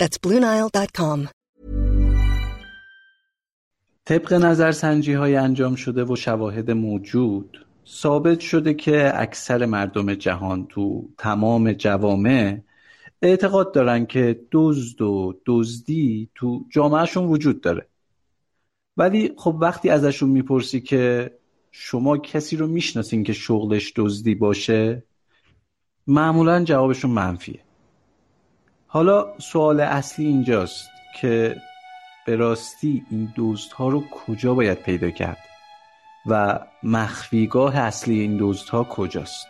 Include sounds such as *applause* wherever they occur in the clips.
That's BlueNile.com. طبق نظرسنجی های انجام شده و شواهد موجود ثابت شده که اکثر مردم جهان تو تمام جوامع اعتقاد دارن که دزد و دزدی تو جامعهشون وجود داره ولی خب وقتی ازشون می‌پرسی که شما کسی رو می‌شناسین که شغلش دزدی باشه معمولا جوابشون منفیه حالا سوال اصلی اینجاست که به راستی این دزدها رو کجا باید پیدا کرد و مخفیگاه اصلی این دزدها کجاست؟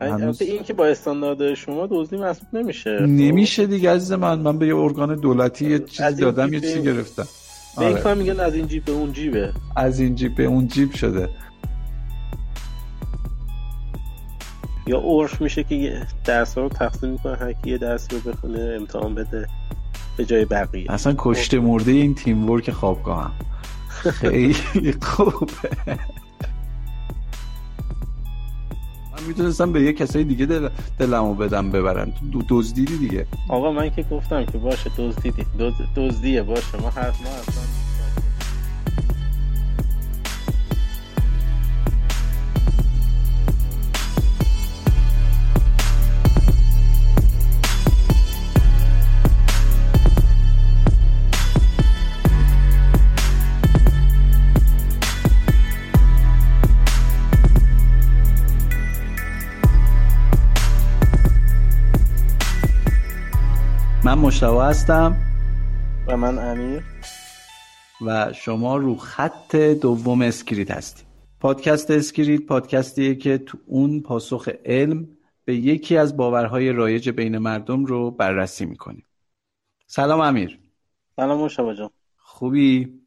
البته این که با استاندارد شما دزدی محسوب نمیشه. نمیشه دیگه عزیز من. من به یه ارگان دولتی یه چیزی دادم یه چیزی گرفتم. به این آره. میگن از این جیب به اون جیبه. از این جیب به اون جیب شده. یا عرف میشه که درس رو تقسیم می‌کنه هر کی یه درسی رو بخونه امتحان بده به جای بقیه. اصلا کشته مرده این تیم ورک خوابگاه هم خیلی خوبه. من می‌تونستم به یه کسای دیگه دل دلمو بدم ببرن تو دو- دزدیدی دیگه. آقا من که گفتم که باشه دزدیدی. دزد- دزدیه باشه. ما حرف ما اصلا مجتبی هستم و من امیر. و شما رو خط دوم اسکریت هستید پادکست اسکریت پادکستیه که تو اون پاسخ علم به یکی از باورهای رایج بین مردم رو بررسی می‌کنیم. سلام امیر. سلام مجتبی جان. خوبی؟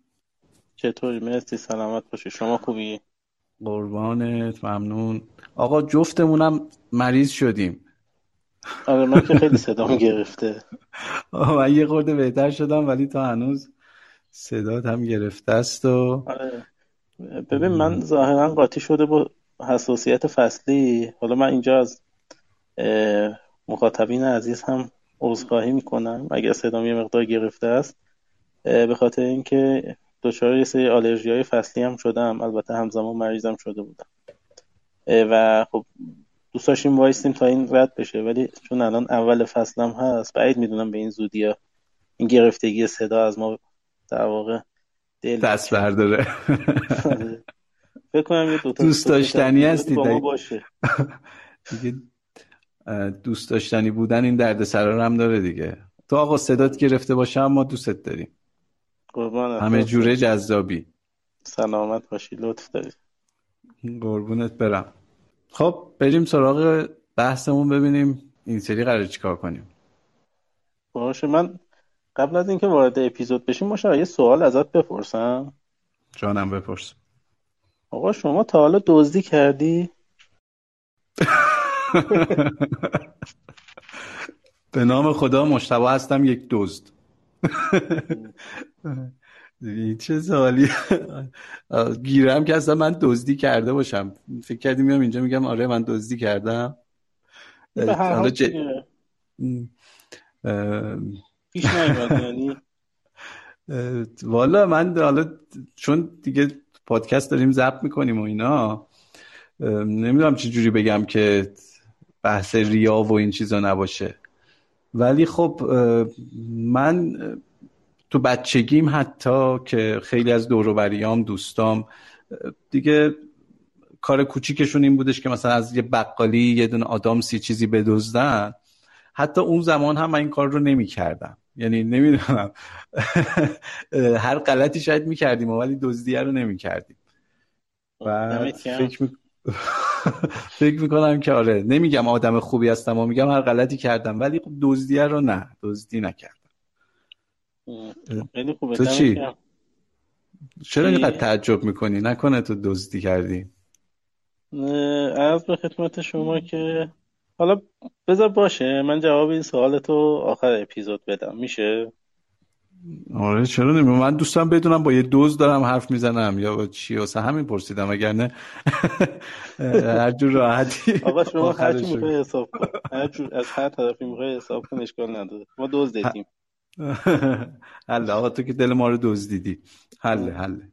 چطوری؟ مرسی سلامت باشی. شما خوبی؟ قربانت ممنون. آقا جفتمونم مریض شدیم. آره من که خیلی صدام گرفته. من یه خورده بهتر شدم ولی تا هنوز صدات هم گرفته است و آره. ببین من ظاهرا قاطی شده با حساسیت فصلی. حالا من اینجا از مخاطبین عزیز هم عذرخواهی می‌کنم. اگر صدام یه مقدار گرفته است به خاطر اینکه دچار یه سری آلرژی های فصلی هم شدم. البته همزمان مریضم شده بودم. و خب دوست داشتیم وایستیم تا این رد بشه. ولی چون الان اول فصلم هست بعید می‌دونم به این زودی ها این گرفتگی صدا از ما در واقع دل دست برداره. آره. فکر کنم یه دوتا دوست داشتنی هستی؟ با ما. باشه. *laughs* دوست داشتنی بودن این درد سرار هم داره دیگه. تو آقا صدات گرفته باشه اما دوستت داریم. قربانت همه جوره جذابی. سلامت باشی لطف داری. قربونت برم. خب بریم سراغ بحثمون ببینیم این سری قرار چیکار کنیم. باشه من قبل از اینکه وارد اپیزود بشیم مشا یه سوال ازت بپرسم. جانم بپرس. آقا شما تا حالا دزدی کردی؟ *laughs* به نام خدا مشتبه هستم یک دزد. *laughs* چه سوالی؟ گیرم که اصلا من دزدی کرده باشم. فکر کردی میام اینجا میگم آره من دزدی کردم. ج... پیش یعنی؟ والا من حالا چون دیگه پادکست داریم ضبط می‌کنیم و اینا نمی‌دونم چه جوری بگم که بحث ریا و این چیزا نباشه. ولی خب من تو بچگیم حتی که خیلی از دوروبریام دوستام دیگه کار کوچیکشون این بودش که مثلا از یه بقالی یه دونه آدام سی چیزی بدزدن. حتی اون زمان هم من این کار رو نمی کردم یعنی نمی‌دونم. *laughs* هر غلطی شاید می‌کردیم ولی دزدیه رو نمی کردیم و فکر می... *laughs* فکر می‌کنم که آره. نمیگم آدم خوبی هستم و میگم هر غلطی کردم ولی خب دزدیه رو نه. دزدی نکردم. خیلی خوبه. تو چی؟ چرا اینقدر تعجب می‌کنی؟ نکنه تو دزدی کردی. از به خدمت شما که حالا بذار باشه. من جواب این سوال تو آخر اپیزود بدم. میشه؟ آره چرا نمی من دوستم بدونم با یه دوز دارم حرف می‌زنم یا با چی واسه همین پرسیدم اگر نه *laughs* هر جور راحتی. آقا شما هر چی می‌خوای حساب کن. هر جور از هر طرفی می‌خوای حساب کن اشکال نداره. ما دوز دیدیم *laughs* حله. آقا تو که دل ما رو دزدیدی حله حله.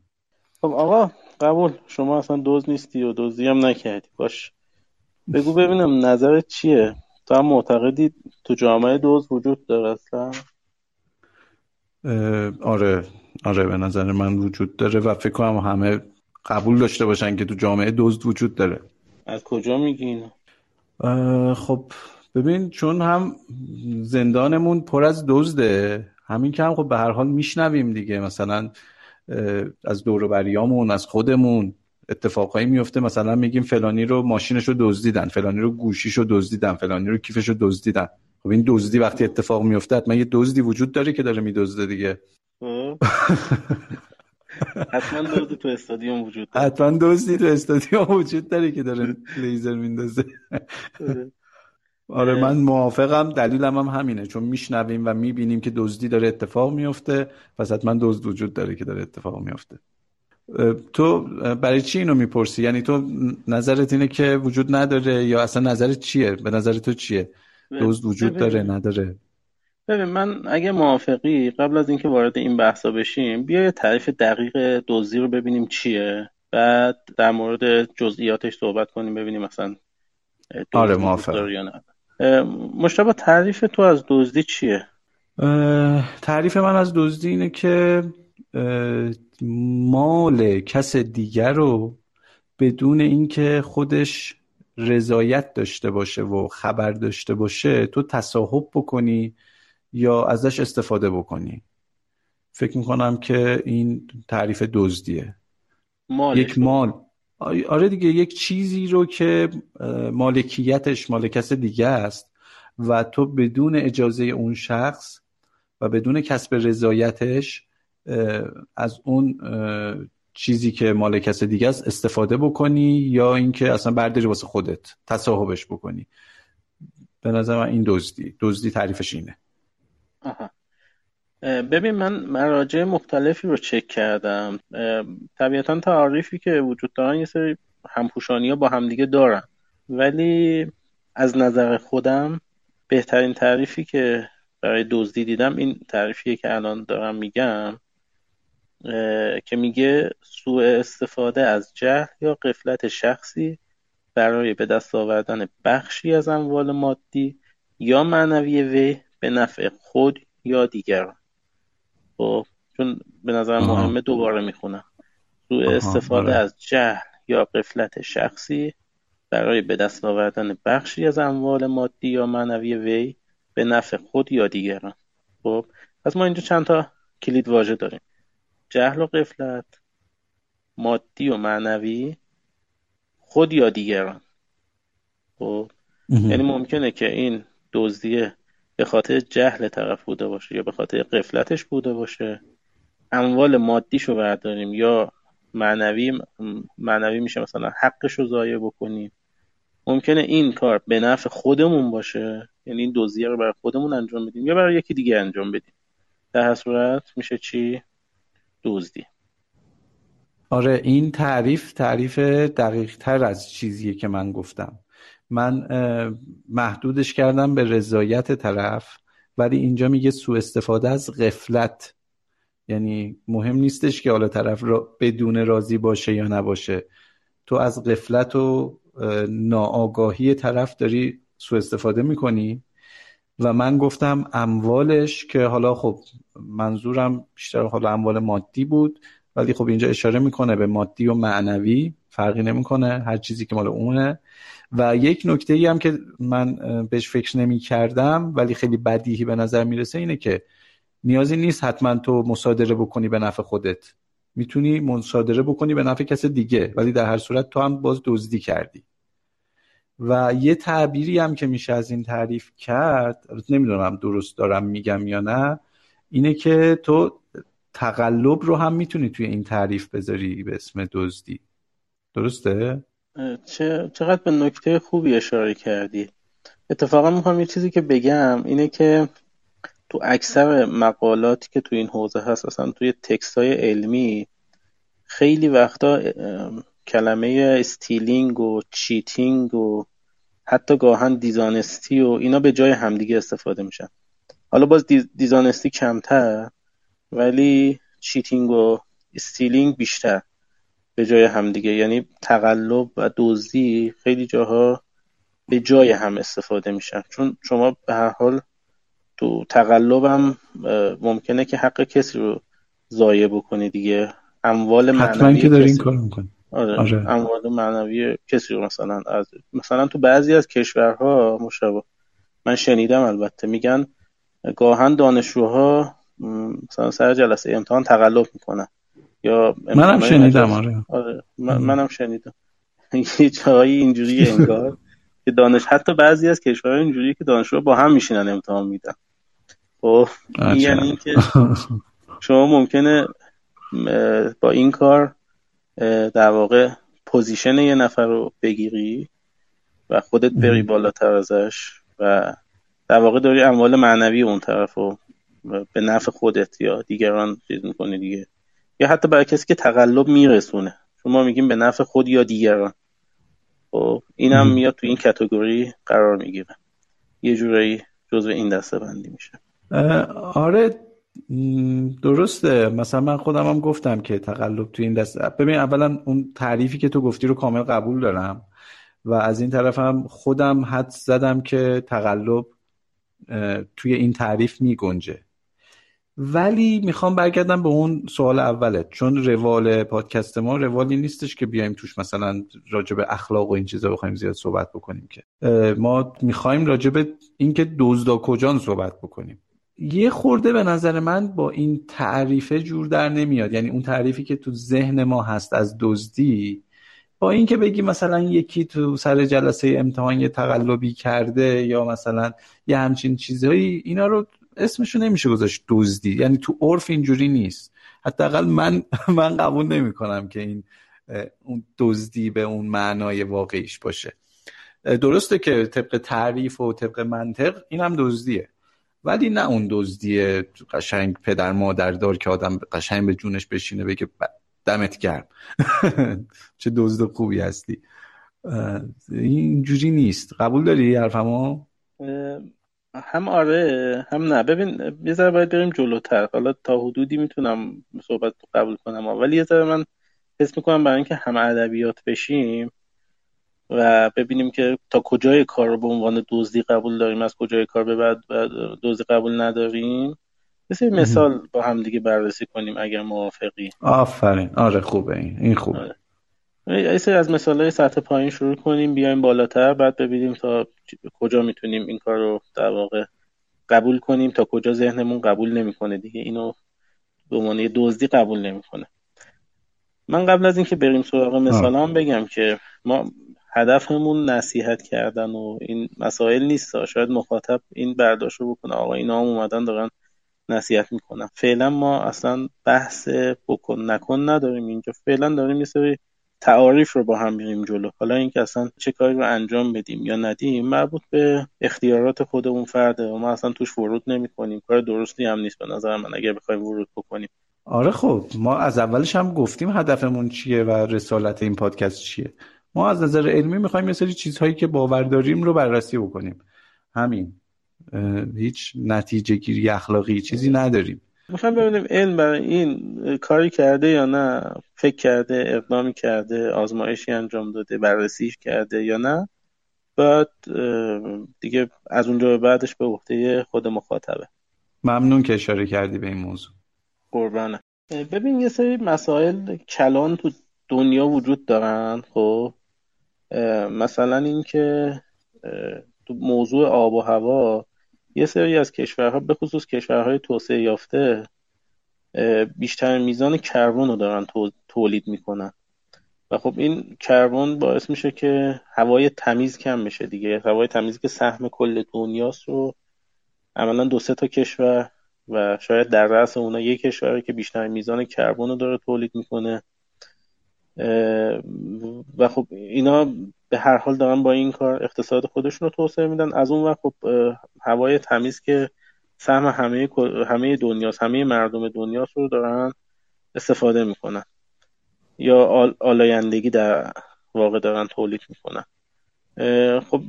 خب آقا قبول. شما اصلا دوز نیستی و دوزی هم نکردی. باش. بگو ببینم نظرت چیه؟ تو هم معتقدی تو جامعه دوز وجود داره اصلا؟ آره. آره به نظر من وجود داره و فکر کنم همه قبول داشته باشن که تو جامعه دزد وجود داره. از کجا میگین خب ببین چون هم زندانمون پر از دزده همین که هم خب به هر حال میشنویم دیگه. مثلا از دوروبریامون از خودمون اتفاقایی میفته مثلا میگیم فلانی رو ماشینش رو دزدیدن فلانی رو گوشیش رو دزدیدن فلانی رو کیفش رو دزدیدن. خب این دزدی وقتی اتفاق میفته حتما یه دزدی وجود داره که داره میدزده دیگه. خب. *laughs* حتما دزدی تو استادیوم وجود داره. حتما دزدی تو استادیوم وجود داره که داره لیزر میندازه. آره, من موافقم. دلیلم هم همینه چون میشنویم و می‌بینیم که دزدی داره اتفاق میفته پس حتما دزد وجود داره که داره اتفاق میفته تو برای چی اینو می‌پرسی؟ یعنی تو نظرت اینه که وجود نداره یا اصلا نظرت چیه؟ به نظر تو چیه؟ دزد وجود داره نداره؟ ببین من اگه موافقی قبل از اینکه وارد این بحثا بشیم بیا یه تعریف دقیق دزدی رو ببینیم چیه. بعد در مورد جزئیاتش صحبت کنیم ببینیم مثلا آره موافق یا نه. مشتبه تعریف تو از دزدی چیه؟ تعریف من از دزدی اینه که مال کس دیگر رو بدون اینکه خودش رضایت داشته باشه و خبر داشته باشه تو تصاحب بکنی یا ازش استفاده بکنی. فکر می‌کنم که این تعریف دزدیه. یک مال. آره دیگه یک چیزی رو که مالکیتش مال کس دیگه است و تو بدون اجازه اون شخص و بدون کسب رضایتش از اون چیزی که مال کس دیگه است استفاده بکنی یا اینکه اصلا برداری واسه خودت تصاحبش بکنی. به نظر من این دزدی. دزدی تعریفش اینه. آها. ببین من مراجع مختلفی رو چک کردم. طبیعتا تعریفی که وجود دارن یه سری همپوشانی ها با همدیگه دارن. ولی از نظر خودم بهترین تعریفی که برای دزدی دیدم این تعریفیه که الان دارم میگم که میگه سوء استفاده از جهل یا قفلت شخصی برای به دست آوردن بخشی از اموال مادی یا معنوی وی به نفع خود یا دیگران. خب چون به نظر مهمه دوباره می‌خونم. سوء استفاده بله. از جهل یا قفلت شخصی برای به دست آوردن بخشی از اموال مادی یا معنوی وی به نفع خود یا دیگران. خب پس ما اینجا چند تا کلید واژه داریم. جهل و قفلت مادی و معنوی خود یا دیگران. خب یعنی ممکنه که این دزدیه به خاطر جهل طرف بوده باشه یا به خاطر قفلتش بوده باشه اموال مادیشو برداریم یا معنوی معنوی میشه مثلا حقش رو ضایع بکنیم. ممکنه این کار به نفع خودمون باشه یعنی این دوزیه رو برای خودمون انجام بدیم یا برای یکی دیگه انجام بدیم. در صورت میشه چی؟ دزدی آره این تعریف تعریف دقیق تر از چیزیه که من گفتم. من محدودش کردم به رضایت طرف ولی اینجا میگه سوء استفاده از غفلت. یعنی مهم نیستش که حالا طرف را بدون راضی باشه یا نباشه. تو از غفلت و ناآگاهی طرف داری سوء استفاده می‌کنی. و من گفتم اموالش که حالا خب منظورم بیشتر حالا اموال مادی بود. ولی خب اینجا اشاره می‌کنه به مادی و معنوی فرقی نمی‌کنه هر چیزی که مال اونه. و یک نکته ای هم که من بهش فکر نمی کردم ولی خیلی بدیهی به نظر می‌رسه اینه که نیازی نیست حتما تو مصادره بکنی به نفع خودت. می‌تونی مصادره بکنی به نفع کس دیگه ولی در هر صورت تو هم باز دزدی کردی. و یه تعبیری هم که میشه از این تعریف کرد نمی‌دونم درست دارم میگم یا نه اینه که تو تقلب رو هم می‌تونی توی این تعریف بذاری به اسم دزدی. درسته؟ چه، چقدر به نکته خوبی اشاره کردی. اتفاقا می‌خوام یه چیزی که بگم اینه که تو اکثر مقالاتی که تو این حوزه هست اصلا توی text های علمی خیلی وقتا کلمه stealing و cheating و حتی گاها dishonesty و اینا به جای همدیگه استفاده میشن. حالا باز dishonesty کمتر ولی cheating و stealing بیشتر به جای همدیگه یعنی تقلب و دزدی خیلی جاها به جای هم استفاده میشن چون شما به هر حال تو تقلبم ممکنه که حق کسی رو ضایع بکنی دیگه اموال معنوی که داری این کار می‌کنی آره. آره. اموال معنوی کسی رو مثلا از مثلا تو بعضی از کشورها مشابه من شنیدم البته میگن گاهن دانشجوها مثلا سر جلسه امتحان تقلب می‌کنن یا منم شنیدم آره, آره. من منم شنیدم. *laughs* یه جایی اینجوری انگار که دانش حتی بعضی از کشورها اینجوری که دانشجوها با هم میشینن امتحان میدن. خب یعنی که شما ممکنه با این کار در واقع position یه نفر رو بگیری و خودت بری بالاتر ازش و در واقع داری اموال معنوی اون طرف رو به نفع خودت یا دیگران چیز می‌کنی دیگه. یا حتی برای کسی که تقلب میرسونه. شما میگیم به نفع خود یا دیگران. خب اینم میاد تو این category قرار می‌گیره. یه جورایی جزو این دسته بندی میشه آره درسته. مثلا من خودم هم گفتم که تقلب تو این دسته ببین اولا اون تعریفی که تو گفتی رو کامل قبول دارم. و از این طرف هم خودم حد زدم که تقلب توی این تعریف می گنجه ولی می‌خوام برگردم به اون سوال اوله. چون روال پادکست ما روالی نیستش که بیایم توش مثلا راجع به اخلاق و این چیزا بخوایم زیاد صحبت بکنیم که. ما می‌خوایم راجع به اینکه دزدا کجان صحبت بکنیم. یه خورده به نظر من با این تعریفه جور در نمیاد. یعنی اون تعریفی که تو ذهن ما هست از دزدی با اینکه بگی مثلا یکی تو سر جلسه امتحان یه تقلبی کرده یا مثلا یه همچین چیزهایی اینا رو اسمشو نمیشه گذاشت دزدی. یعنی تو عرف اینجوری نیست. حداقل من *laughs* من قبول نمی کنم که این اون دزدی به اون معنای واقعیش باشه. درسته که طبق تعریف و طبق منطق این هم دزدیه. ولی نه اون دزدی قشنگ پدر مادر دار که آدم قشنگ به جونش بشینه بگه دمت گرم. *laughs* چه دزد خوبی هستی. اینجوری نیست. قبول داری حرفمو؟ هم آره هم نه. ببین یه ذره باید بریم جلوتر. حالا تا حدودی می‌تونم صحبت قبول کنم. ولی یه ذره من حس می‌کنم برای اینکه هم ادبیات بشیم و ببینیم که تا کجای کار رو به عنوان دزدی قبول داریم از کجای کار به بعد دزدی قبول نداریم. مثل مثال با هم دیگه بررسی کنیم اگر موافقی. آفرین. آره خوبه این. این خوبه. آره. از مثال های سطح پایین شروع کنیم بیایم بالاتر بعد ببینیم تا کجا می‌تونیم این کار رو در واقع قبول کنیم تا کجا ذهنمون قبول نمی‌کنه دیگه. اینو به عنوان دزدی قبول نمی‌کنه. من قبل از اینکه بریم سراغ مثال هم بگم که ما هدفمون نصیحت کردن و این مسائل نیست. شاید مخاطب این برداشت رو بکنه. آقا اینا هم اومدن دارن نصیحت می‌کنن. فعلا ما اصلا بحث بکن نکن نداریم اینجا. فعلا داریم یه سری تعاریف رو با هم میریم جلو. حالا اینکه اصلا چه کاری رو انجام بدیم یا ندیم مربوط به اختیارات خود اون فرده. و ما اصلا توش ورود نمی کنیم کار درستی هم نیست به نظر من اگر بخوایم ورود بکنیم. آره خب ما از اولش هم گفتیم هدفمون چیه و رسالت این پادکست چیه. ما از نظر علمی می‌خوایم یه سری چیزهایی که باور داریم رو بررسی بکنیم. همین. هیچ نتیجه گیری اخلاقی چیزی نداریم. می‌خوایم ببینیم علم برای این کاری کرده یا نه فکر کرده اقدامی کرده آزمایشی انجام داده بررسیش کرده یا نه. بعد دیگه از اونجا به بعدش به عهده خود مخاطبه. ممنون که اشاره کردی به این موضوع. قربانه. ببین یه سری مسائل کلان تو دنیا وجود دارن خب؟ مثلا اینکه تو موضوع آب و هوا یه سری از کشورها به خصوص کشورهای توسعه یافته بیشتر میزان کربن رو دارن تولید می‌کنن. و خب این کربن باعث میشه که هوای تمیز کم بشه دیگه. هوای تمیزی که سهم کل دنیاست رو عملا دو سه تا کشور و شاید در رأس اونا یک کشوری که بیشتر میزان کربن رو داره تولید می‌کنه. و خب اینا به هر حال دارن با این کار اقتصاد خودشون رو توسعه میدن. از اون وقت خب هوای تمیز که سهم همه همه دنیاست همه مردم دنیاست رو دارن استفاده می‌کنن یا آلایندگی در واقع دارن تولید می‌کنن. خب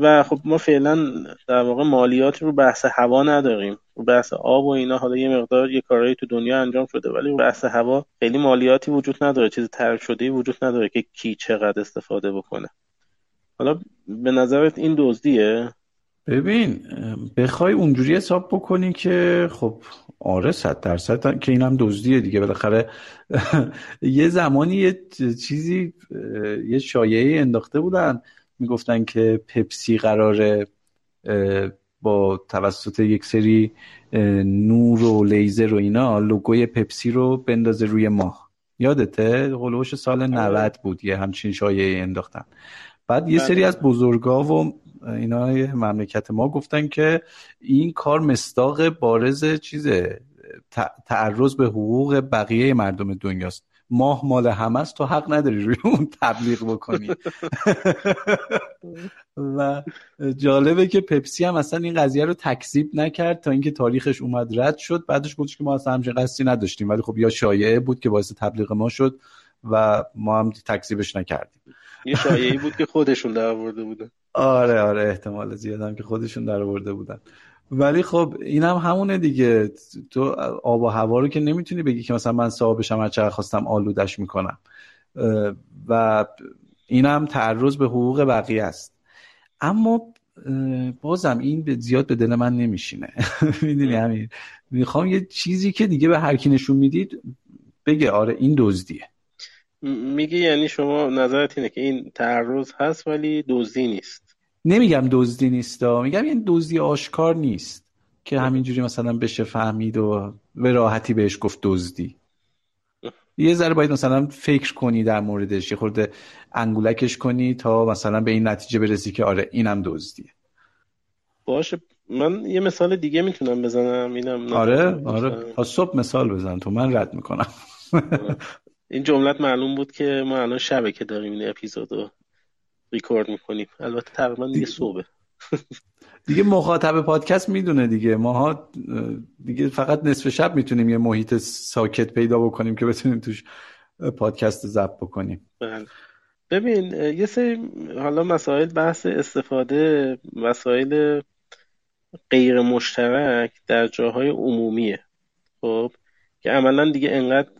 و خب ما فعلا در واقع مالیات رو بحث هوا نداریم. رو بحث آب و اینا حالا یه مقدار یه کارهایی تو دنیا انجام شده ولی بحث هوا خیلی مالیاتی وجود نداره چیز ترک شده وجود نداره که کی چقدر استفاده بکنه. حالا به نظرت این دزدیه؟ ببین بخوای اونجوری حساب بکنی که خب آره صد درصد که اینم دزدیه دیگه. بالاخره *laughs* یه زمانی یه چیزی یه شایعه انداخته بودن. می‌گفتن که پپسی قراره با توسط یک سری نور و لیزر و اینا لوگوی پپسی رو بندازه روی ماه. یادته؟ قلوش سال 90 آره. بود یه همچین شایعه انداختن. بعد یه سری بله. از بزرگا و اینا مملکت ما گفتن که این کار مستاق بارز چیزه؟ تعرض به حقوق بقیه مردم دنیاست. ماه مال همه است تو حق نداری روی اون تبلیغ بکنی. *laughs* و جالبه که پپسی هم اصلا این قضیه رو تکذیب نکرد تا اینکه تاریخش اومد رد شد. بعدش گفتش که ما اصلا همچین قصدی نداشتیم ولی خب یا شایعه بود که باعث تبلیغ ما شد و ما هم تکذیبش نکردیم. یه شایعه بود که خودشون در آورده بودن. آره آره احتمال زیادم که خودشون در آورده بودن. ولی خب اینم هم همونه دیگه. تو آب و هوا رو که نمی‌تونی بگی که مثلا من صاحبشم هر چقدر خواستم آلودش می‌کنم. و اینم تعرض به حقوق بقیه است. اما بازم این به زیاد به دل من نمیشینه. *laughs* می‌دونی همین می‌خوام یه چیزی که دیگه به هر کی نشون می‌دید بگه آره این دزدیه. میگه یعنی شما نظرت اینه که این تعرض هست ولی دزدی نیست. نمیگم دزدی نیست میگم این دزدی آشکار نیست که همینجوری مثلا بشه فهمید و به راحتی بهش گفت دزدی. یه ذره باید مثلا فکر کنی در موردش. یه خورده انگولکش کنی تا مثلا به این نتیجه برسی که آره اینم دزدیه. باشه. من یه مثال دیگه می‌تونم بزنم. اینم آره آره. تا صبح مثال بزن تو. من رد می‌کنم. این جملت معلوم بود که ما الان شبه که داریم این اپیزودو ریکورد می‌کنیم. البته تقریبا دیگه صبح *laughs* دیگه مخاطب پادکست می‌دونه دیگه. ماها دیگه فقط نصف شب می‌تونیم یه محیط ساکت پیدا بکنیم که بتونیم توش پادکست ضبط بکنیم. بله. ببین یه سری حالا مسائل بحث استفاده مسائل غیر مشترک در جاهای عمومیه. خب؟ که عملا دیگه انقدر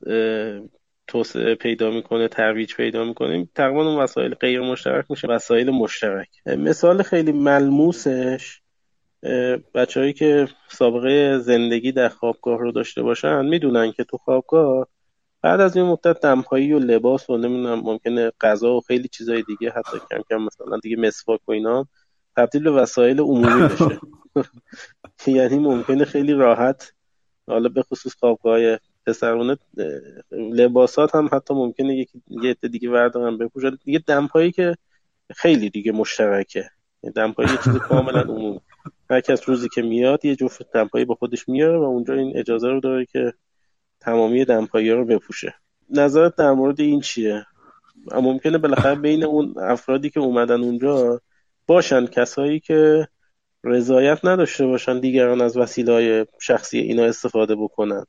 توسعه پیدا می‌کنه ترویج پیدا می‌کنه. تقریبا اون وسایل غیر مشترک میشه وسایل مشترک. مثال خیلی ملموسش بچههایی که سابقه زندگی در خوابگاه رو داشته باشن می‌دونن که تو خوابگاه بعد از این مدت دمپایی و لباس و نمی‌دونم ممکنه غذا و خیلی چیزای دیگه حتی کم کم مثلا دیگه مسواک و اینا تبدیل به وسایل عمومی بشه. *laughs* یعنی ممکنه خیلی راحت حالا به خصوص خوابگاه پسرونه لباسات هم حتی ممکنه یکی یه دیگه بردارن بپوشن. دیگه دمپایی که خیلی دیگه مشترکه. دمپایی یه چیز کاملا عمومی هر کس روزی که میاد یه جفت دمپایی با خودش میاره و اونجا این اجازه رو داره که تمامی دمپایی رو بپوشه. نظرت در مورد این چیه؟ ممکنه بالاخره بین اون افرادی که اومدن اونجا باشن کسایی که رضایت نداشته باشن دیگران از وسیله شخصی اینا استفاده بکنن.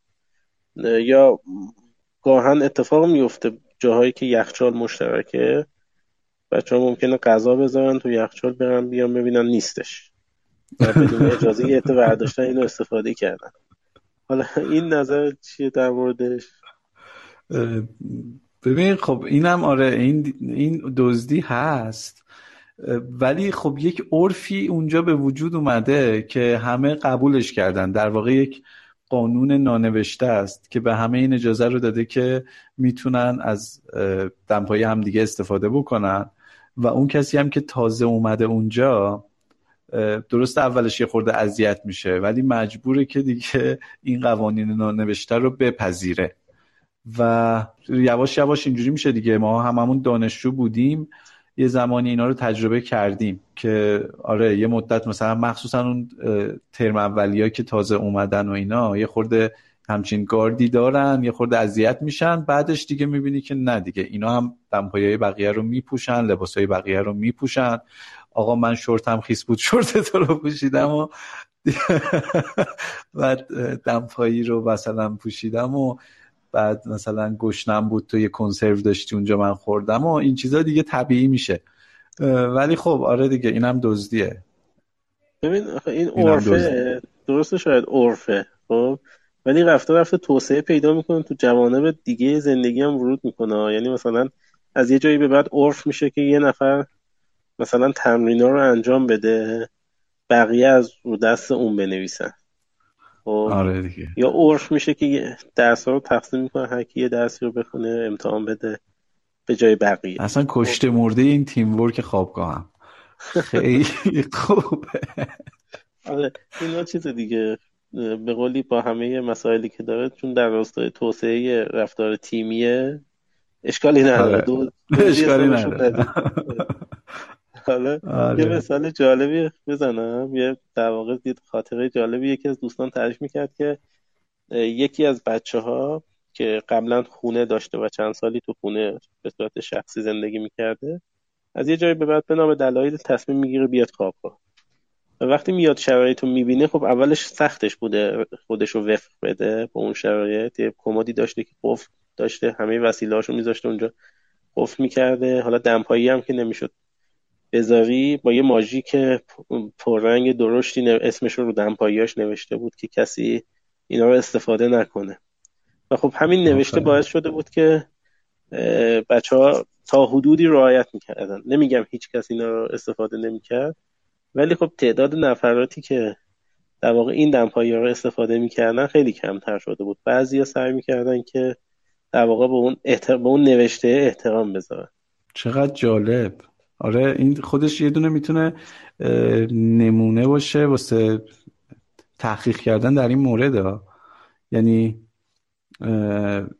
یا گاهن اتفاق میفته جاهایی که یخچال مشترکه بچه ها ممکنه غذا بذارن تو یخچال برن بیان ببینن نیستش. و بدون اجازه یه برداشتن اینو استفاده کردن. حالا این نظر چیه در موردش؟ ببین خب اینم آره این این دزدی هست. ولی خب یک عرفی اونجا به وجود اومده که همه قبولش کردن. در واقع یک قانون نانوشته است که به همه این اجازه رو داده که می‌تونن از دمپایی همدیگه استفاده بکنن. و اون کسی هم که تازه اومده اونجا درست اولش یه خورده اذیت میشه ولی مجبوره که دیگه این قوانین نانوشته رو بپذیره. و یواش یواش اینجوری میشه دیگه. ما هممون دانشجو بودیم. یه زمانی اینا رو تجربه کردیم که آره یه مدت مثلا مخصوصا اون ترم اولیا که تازه اومدن و اینا یه خورده همچین گاردی دارن یه خورده اذیت میشن بعدش دیگه می‌بینی که نه دیگه اینا هم دمپایی بقیه رو میپوشن لباسای بقیه رو میپوشن. آقا من شورتم خیس بود *laughs* شورت تو رو پوشیدم و *laughs* بعد دمپایی رو مثلا پوشیدم و بعد مثلا گشنم بود تو یه کنسرو داشتی اونجا من خوردم و این چیزا دیگه طبیعی میشه. ولی خب آره دیگه اینم دزدیه. ببین این عرفه درسته شاید عرفه خب؟ ولی رفته رفته توسعه پیدا می‌کنه تو جوانب دیگه زندگی هم ورود می‌کنه. یعنی مثلا از یه جایی به بعد عرف میشه که یه نفر مثلا تمرینا رو انجام بده بقیه از رو دست اون بنویسن. خب آره دیگه. یا عرف میشه که درس رو تقسیم می‌کنه هر کی یه درسی رو بخونه امتحان بده به جای بقیه. اصلا کشته مرده این تیم ورک خوابگاه هم خیلی *laughs* خوبه. آره اینا چیز دیگه. به قولی با همه مسائلی که داره چون در راستای توسعه رفتار تیمیه اشکالی نداره. آره. اشکالی نداره. حالا آره. یه مثال جالبی بزنم. یه در واقع دید خاطره جالبی یکی از دوستان تعریف می‌کرد که یکی از بچه ها که قبلا خونه داشته و چند سالی تو خونه به صورت شخصی زندگی می‌کرده از یه جایی به بعد به نام دلایل تصمیم می‌گیره بیاد خوابگاه. و وقتی میاد شرایط رو می‌بینه خب اولش سختش بوده خودش رو وفق بده با اون شرایط. یه کمدی داشته که قفل داشته همه وسیله هاشو میذاشته اونجا قفل می‌کرده. حالا دمپایی هم که نمی‌شد بذاری با یه ماژیک پررنگ درشتی اسمش رو رو دمپاییاش نوشته بود که کسی اینا رو استفاده نکنه. و خب همین نوشته باعث شده بود که بچه ها تا حدودی رعایت می‌کردن. نمیگم هیچ کسی اینا رو استفاده نمی‌کرد ولی خب تعداد نفراتی که در واقع این دمپایی رو استفاده می‌کردن خیلی کمتر شده بود. بعضی ها سعی می‌کردن که در واقع به اون, احتر... به اون نوشته احترام بذارن. چقدر جالب. آره این خودش یه دونه می‌تونه نمونه باشه واسه تحقیق کردن در این مورد ها یعنی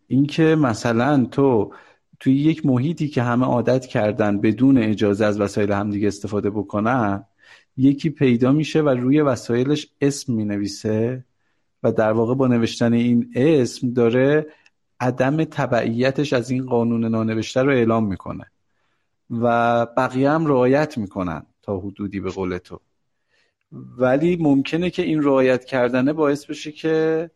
اینکه مثلا تو توی یک محیطی که همه عادت کردن بدون اجازه از وسایل همدیگه استفاده بکنن یکی پیدا میشه و روی وسایلش اسم می‌نویسه و در واقع با نوشتن این اسم داره عدم تبعیتش از این قانون نانوشته رو اعلام می‌کنه. و بقیه هم رعایت می‌کنن تا حدودی به قول تو. ولی ممکنه که این رعایت کردنه باعث بشه که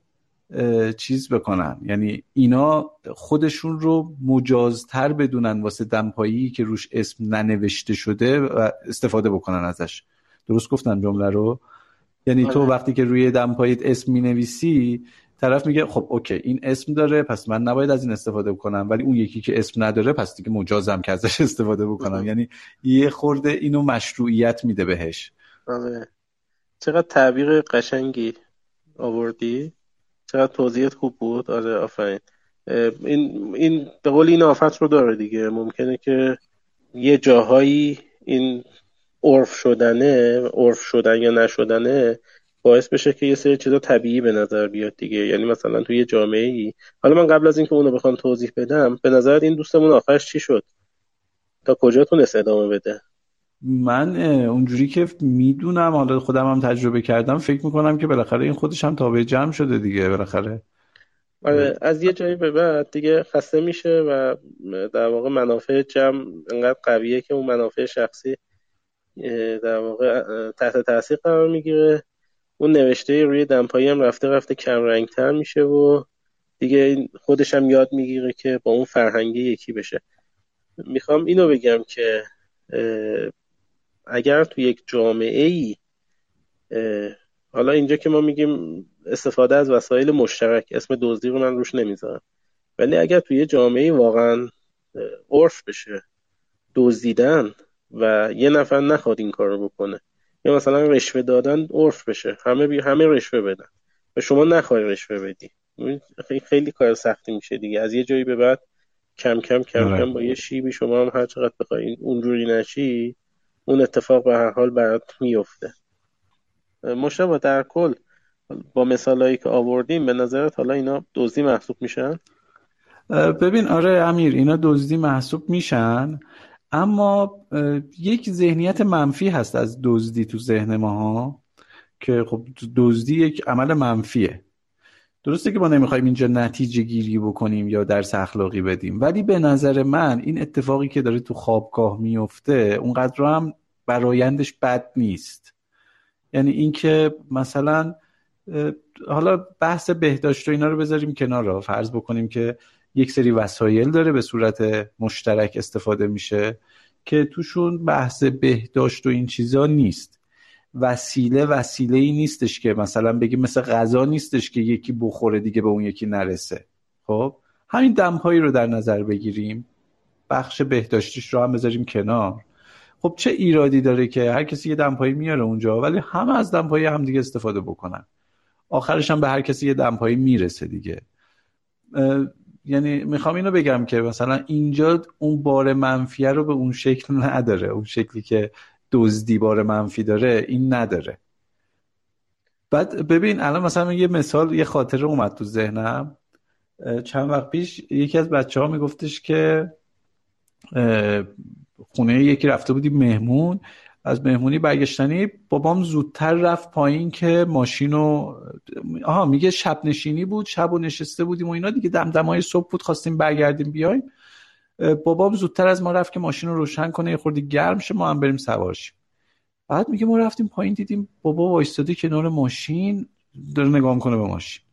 چیز بکنن. یعنی اینا خودشون رو مجازتر بدونن واسه دمپایی که روش اسم ننوشته شده و استفاده بکنن ازش. درست گفتم جمله رو؟ یعنی تو آره. وقتی که روی دمپاییت اسم می نویسی طرف میگه خب اوکی این اسم داره پس من نباید از این استفاده بکنم. ولی اون یکی که اسم نداره پس دیگه مجازم که ازش استفاده بکنم. یعنی یه خورده اینو مشروعیت میده بهش. آره. چقدر تعبیر قشنگی آوردی. چقدر توضیحت خوب بود. آره آفرین. این این به قول این آفت رو داره دیگه. ممکنه که یه جاهایی این عرف شدنه عرف شدن یا نشدنه باعث بشه که یه سری چیزا طبیعی به نظر بیاد دیگه. یعنی مثلا توی یه جامعه ای حالا من قبل از اینکه اونو بخوام توضیح بدم به نظر این دوستمون آخرش چی شد؟ تا کجا تونست ادامه بده؟ من اونجوری که می‌دونم حالا خودم هم تجربه کردم فکر می‌کنم که بالاخره این خودش هم تابع جمع شده دیگه بالاخره. آره از یه جایی به بعد دیگه خسته میشه و در واقع منافع جمع انقدر قویه که اون منافع شخصی در واقع تحت تاثیر قرار می‌گیره. اون نوشته روی دمپایی هم رفته رفته کم تر میشه و دیگه خودش هم یاد می‌گیره که با اون فرهنگی یکی بشه. می‌خوام اینو بگم که اگر تو یک جامعه ای حالا اینجا که ما میگیم استفاده از وسایل مشترک اسم دزدی رو من روش نمی‌ذارم. ولی اگر توی یه جامعه واقعا عرف بشه دزدیدن و یه نفر نخواد این کار رو بکنه یا مثلا رشوه دادن عرف بشه. همه بی همه رشوه بدن. و شما نخواهی رشوه بدی. خیلی کار سختی میشه دیگه. از یه جایی به بعد کم کم کم آره. کم با یه شیبی شما هم هر چقدر بخوای اونجوری نشی اون اتفاق به هر حال برات میفته. مشابه در کل با مثالهایی که آوردیم به نظرت حالا اینا دزدی محسوب میشن؟ ببین آره امیر اینا دزدی محسوب میشن. اما یک ذهنیت منفی هست از دزدی تو ذهن ماها که خب دزدی یک عمل منفیه. درسته که ما نمی‌خوایم اینجا نتیجه گیری بکنیم یا درس اخلاقی بدیم ولی به نظر من این اتفاقی که داره تو خوابگاه میفته اونقدر هم برایندش بد نیست. یعنی اینکه مثلا حالا بحث بهداشت و اینا رو بذاریم کنار را فرض بکنیم که یک سری وسایل داره به صورت مشترک استفاده میشه که توشون بحث بهداشت و این چیزا نیست. وسیله وسیله ای نیستش که مثلا بگیم مثل غذا نیستش که یکی بخوره دیگه به اون یکی نرسه. خب؟ همین دمپایی رو در نظر بگیریم. بخش بهداشتیش رو هم بذاریم کنار. خب چه ایرادی داره که هر کسی یه دمپایی میاره اونجا ولی همه از دمپایی هم دیگه استفاده بکنن؟ آخرش هم به هر کسی یه دمپایی می‌رسه دیگه. یعنی می‌خوام اینو بگم که مثلا اینجا اون بار منفیه رو به اون شکل نداره. اون شکلی که دزدی بار منفی داره این نداره. بعد ببین الان مثلا یه مثال یه خاطره اومد تو ذهنم. چند وقت پیش یکی از بچه ها میگفتش که خونه یکی رفته بودیم مهمون. از مهمونی برگشتنی بابام زودتر رفت پایین که ماشینو آها میگه شب نشینی بود شب و نشسته بودیم و اینا دیگه دمدمای صبح بود خواستیم برگردیم بیایم. بابام زودتر از ما رفت که ماشین رو روشن کنه یه خوردی گرم شه ما هم بریم سوارشیم بعد میگه ما رفتیم پایین دیدیم بابا وایستاده کنار ماشین داره نگاه کنه به ماشین.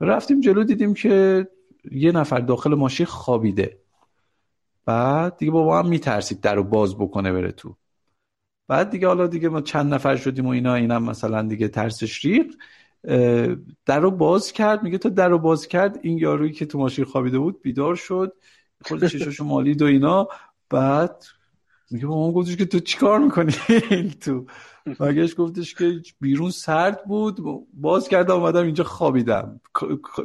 رفتیم جلو دیدیم که یه نفر داخل ماشین خوابیده. بعد دیگه بابا هم میترسید در رو باز بکنه بره تو. بعد دیگه حالا دیگه ما چند نفر شدیم و اینا اینم مثلا دیگه ترسش ریق در رو باز کرد. میگه تا در رو باز کرد. این یارویی که تو ماشین خوابیده بود بیدار شد. خود چشاشو مالید و اینا. بعد میگه با اون گفتش که تو چیکار می‌کنی؟ *laughs* تو مگهش گفتش که بیرون سرد بود. باز کردم اومدم اینجا خوابیدم.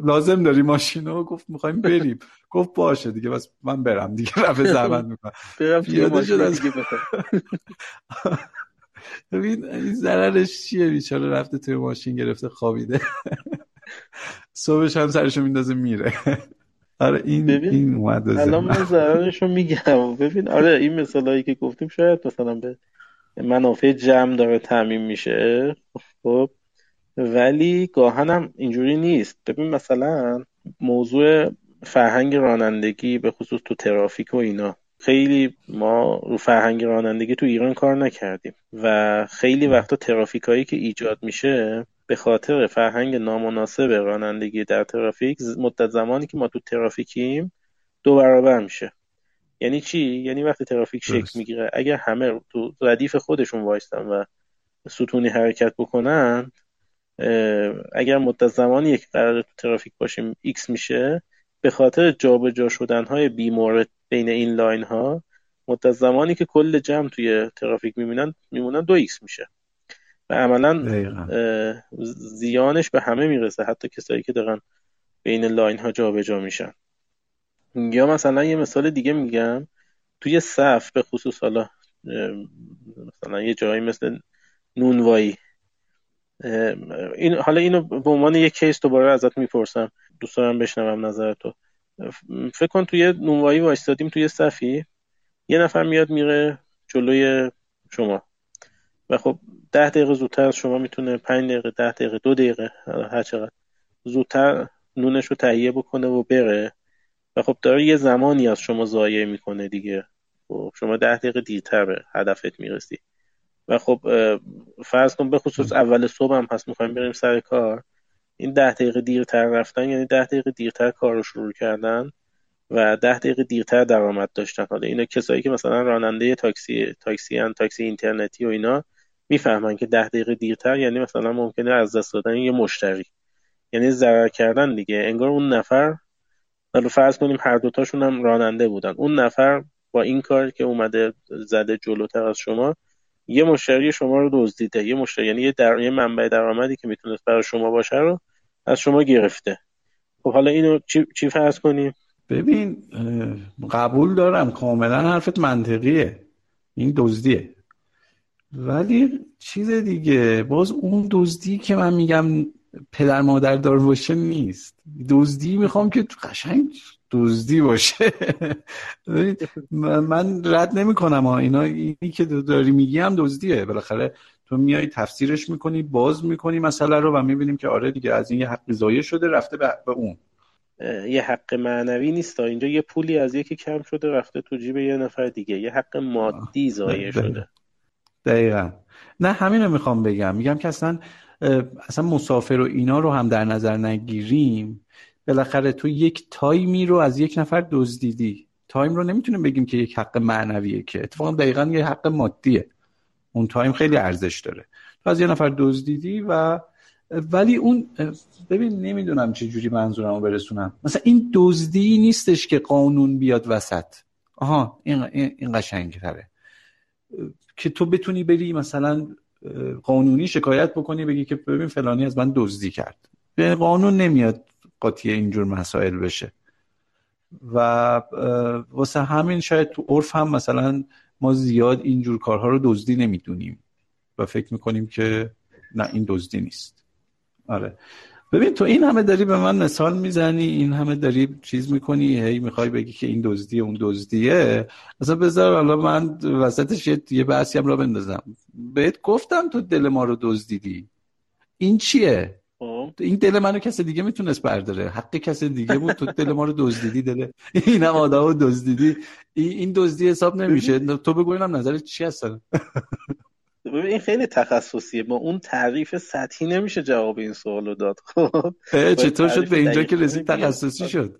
لازم داری ماشینو؟ گفت می‌خوایم بریم. گفت باشه دیگه بس من برم دیگه رفع زحمت می‌کنم. پیاده شد از *laughs* ببین این ضررش چیه؟ بیچاره رفته توی ماشین گرفته خوابیده. *laughs* صبحش هم سرشو میندازه میره. *laughs* آره این ببین این اومد الان من ضررش رو میگم. ببین آره این مثالایی که گفتیم شاید مثلا به منافع جمع داره تعمین میشه. خب ولی گاهن هم اینجوری نیست. ببین مثلا موضوع فرهنگ رانندگی به خصوص تو ترافیک و اینا. خیلی ما رو فرهنگ رانندگی تو ایران کار نکردیم و خیلی وقتا ترافیک هایی که ایجاد میشه به خاطر فرهنگ نامناسب رانندگی در ترافیک مدت زمانی که ما تو ترافیکیم دو برابر میشه. یعنی چی؟ یعنی وقتی ترافیک شکل می‌گیره اگر همه تو ردیف خودشون وایستن و ستونی حرکت بکنن اگر مدت زمانی یک قرار تو ترافیک باشیم X میشه به خاطر جابجا شدن های بیمورد بین این line ها مدت زمانی که کل جمع توی ترافیک میمونن میمونن دو X میشه. و عملا زیانش به همه می‌رسه حتی کسایی که دارن بین line ها جابجا میشن. یا مثلا یه مثال دیگه میگم توی صف به خصوص حالا مثلا یه جایی مثل نونوایی این حالا اینو به عنوان یه کیس دوباره ازت می‌پرسم. دوست دارم بشنوم نظر تو فکر کن توی نونوایی وایستادیم توی صفی یه نفر میاد میره جلوی شما و خب ده دقیقه زودتر از شما می‌تونه پنج دقیقه ده دقیقه دو دقیقه هر چقدر زودتر نونش رو تهیه بکنه و بره. و خب داره یه زمانی از شما ضایع می‌کنه دیگه. خب شما ده دقیقه دیرتر به هدفت می‌رسی. و خب فرض کن به خصوص اول صبح هم پس می‌خوایم بریم سر کار. این ده دقیقه دیرتر رفتن یعنی ده دقیقه دیرتر کار رو شروع کردن و ده دقیقه دیرتر درآمد داشتن. حالا اینا کسایی که مثلا راننده تاکسی تاکسی ان تاکسی اینترنتی و اینا می‌فهمن که ده دقیقه دیرتر یعنی مثلا ممکنه از دست دادن یه مشتری. یعنی ضرر کردن دیگه. انگار اون نفر حالا فرض کنیم هر دوتاشون هم راننده بودن. اون نفر با این کار که اومده زده جلوتر از شما یه مشتری شما رو دزدیده یه مشتری یعنی یه, در... یه منبع درآمدی که می‌تونست برای شما باشه رو از شما گرفته. خب حالا اینو چی, چی فرض کنیم؟ ببین قبول دارم. کاملا حرفت منطقیه. این دزدیه. ولی چیز دیگه باز اون دزدی که من میگم پدر مادر دار باشه نیست. دزدی می‌خوام که قشنگ دزدی باشه. من رد نمی کنم ها. اینا اینی که داری میگی هم دزدیه. بالاخره تو میای تفسیرش می‌کنی باز می‌کنی مسئله رو و می‌بینیم که آره دیگه از این یه حق ضایع شده رفته به اون. یه حق معنوی نیست اینجا. یه پولی از یکی کم شده رفته تو جیب یه نفر دیگه. یه حق مادی ضایع شده. دقیقا. نه همین رو می‌خوام بگم. میگم که اصلا اصلا مسافر و اینا رو هم در نظر نگیریم بالاخره تو یک time ی رو از یک نفر دزدیدی. time رو نمی‌تونیم بگیم که یک حق معنویه که. اتفاقا دقیقا یه حق مادیه. اون time خیلی ارزش داره. تو از یه نفر دزدیدی و ولی اون ببین نمی‌دونم چه جوری منظورم رو برسونم. مثلا این دزدی نیستش که قانون بیاد وسط. آها این, این قشنگ تره که تو بتونی بری مثلا قانونی شکایت بکنی بگی که ببین فلانی از من دزدی کرد. به قانون نمیاد قاطی اینجور مسائل بشه. و واسه همین شاید تو عرف هم مثلا ما زیاد اینجور کارها رو دزدی نمی‌دونیم و فکر می‌کنیم که نه این دزدی نیست. آره. ببین تو این همه داری به من مثال می‌زنی این همه داری چیز می‌کنی هی می‌خوای بگی که این دزدیه اون دزدیه. اصلا بذار حالا من وسطش یه بحثی هم را بندازم. بهت گفتم تو دل ما رو دزدیدی. این چیه؟ خب. این دل منو کسی دیگه می‌تونست برداره. حق کسی دیگه بود تو دل ما رو دزدیدی دل این هم آدم دزدیدی این دزدی حساب نمیشه. تو بگو اینم نظرت چی هستن؟ ببین این خیلی تخصصیه. با اون تعریف سطحی نمیشه جواب این سوالو داد. خب چطور شد؟ به اینجا که رسید تخصصی شد.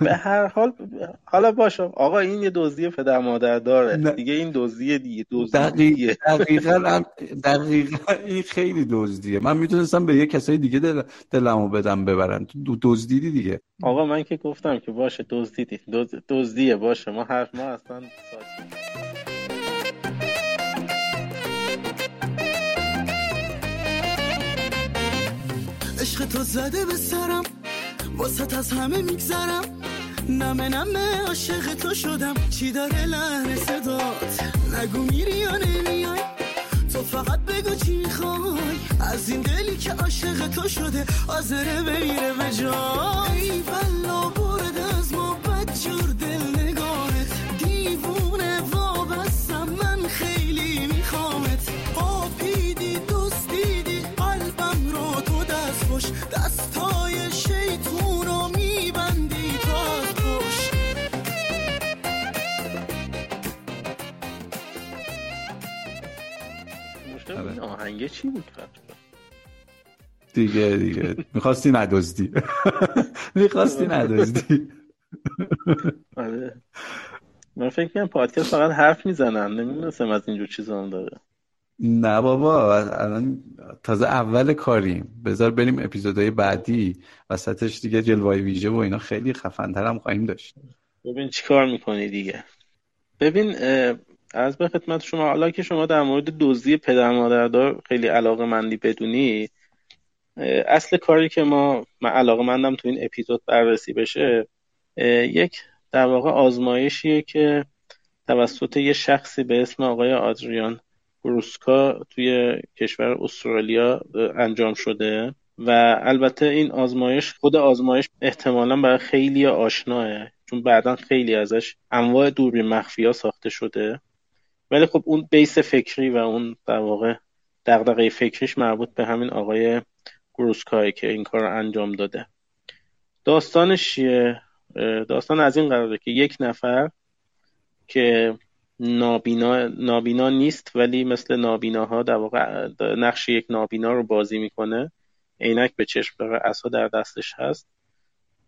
به هر حال حالا باشه. آقا این یه دزدی پدر مادر داره. دیگه این دزدی دیگه دزدی دقیقا دقیقا این خیلی دزدیه. من می‌تونستم به یه کسای دیگه دل... دلمو بدم ببرن تو دزدیدی دیگه. آقا من که گفتم که باشه دزدیدی. دزدیه. باشه. ما حرف ما اصلا عشق تو زده به سرم. واسط از همه میگذرم. نمه نمه عاشق تو شدم. چی داره لحن صدات؟ نگو میری یا نمیای؟ تو فقط بگو چی می‌خوای. از این دلی که عاشق تو شده آزره بمیره به جای. بلا برده از ما آهنگه چی بود دیگه دیگه. می‌خواستی ندزدی. *laughs* می‌خواستی ندزدی. آره. من فکر کنم پادکست فقط حرف می‌زنن. نمی‌دونستم از اینجور چیزا هم داره. نه بابا الان تازه اول کاریم. بذار بریم اپیزودهای بعدی. وسطش دیگه جلوای ویژه و اینا خیلی خفنتر هم خواهیم داشت. ببین چی کار می‌کنی دیگه. ببین از به خدمت شما حالا که شما در مورد دزدی پدر مادردار خیلی علاقه مندی بدونی اصل کاری که ما من علاقه مندم تو این اپیزود بررسی بشه یک در واقع آزمایشیه که توسط یه شخصی به اسم آقای آدریان بروسکا توی کشور استرالیا انجام شده و البته این آزمایش خود آزمایش احتمالا برای خیلی آشناه چون بعدا خیلی ازش انواع دوربین مخفی ساخته شده. ولی خب اون بیس فکری و اون در واقع دغدغه فکریش مربوط به همین آقای گروسکای که این کار رو انجام داده. داستانش چیه؟ داستان از این قراره که یک نفر که نابینا, نابینا نیست ولی مثل نابیناها در واقع نقش یک نابینا رو بازی می‌کنه. عینک به چشم داره اصا در دستش هست.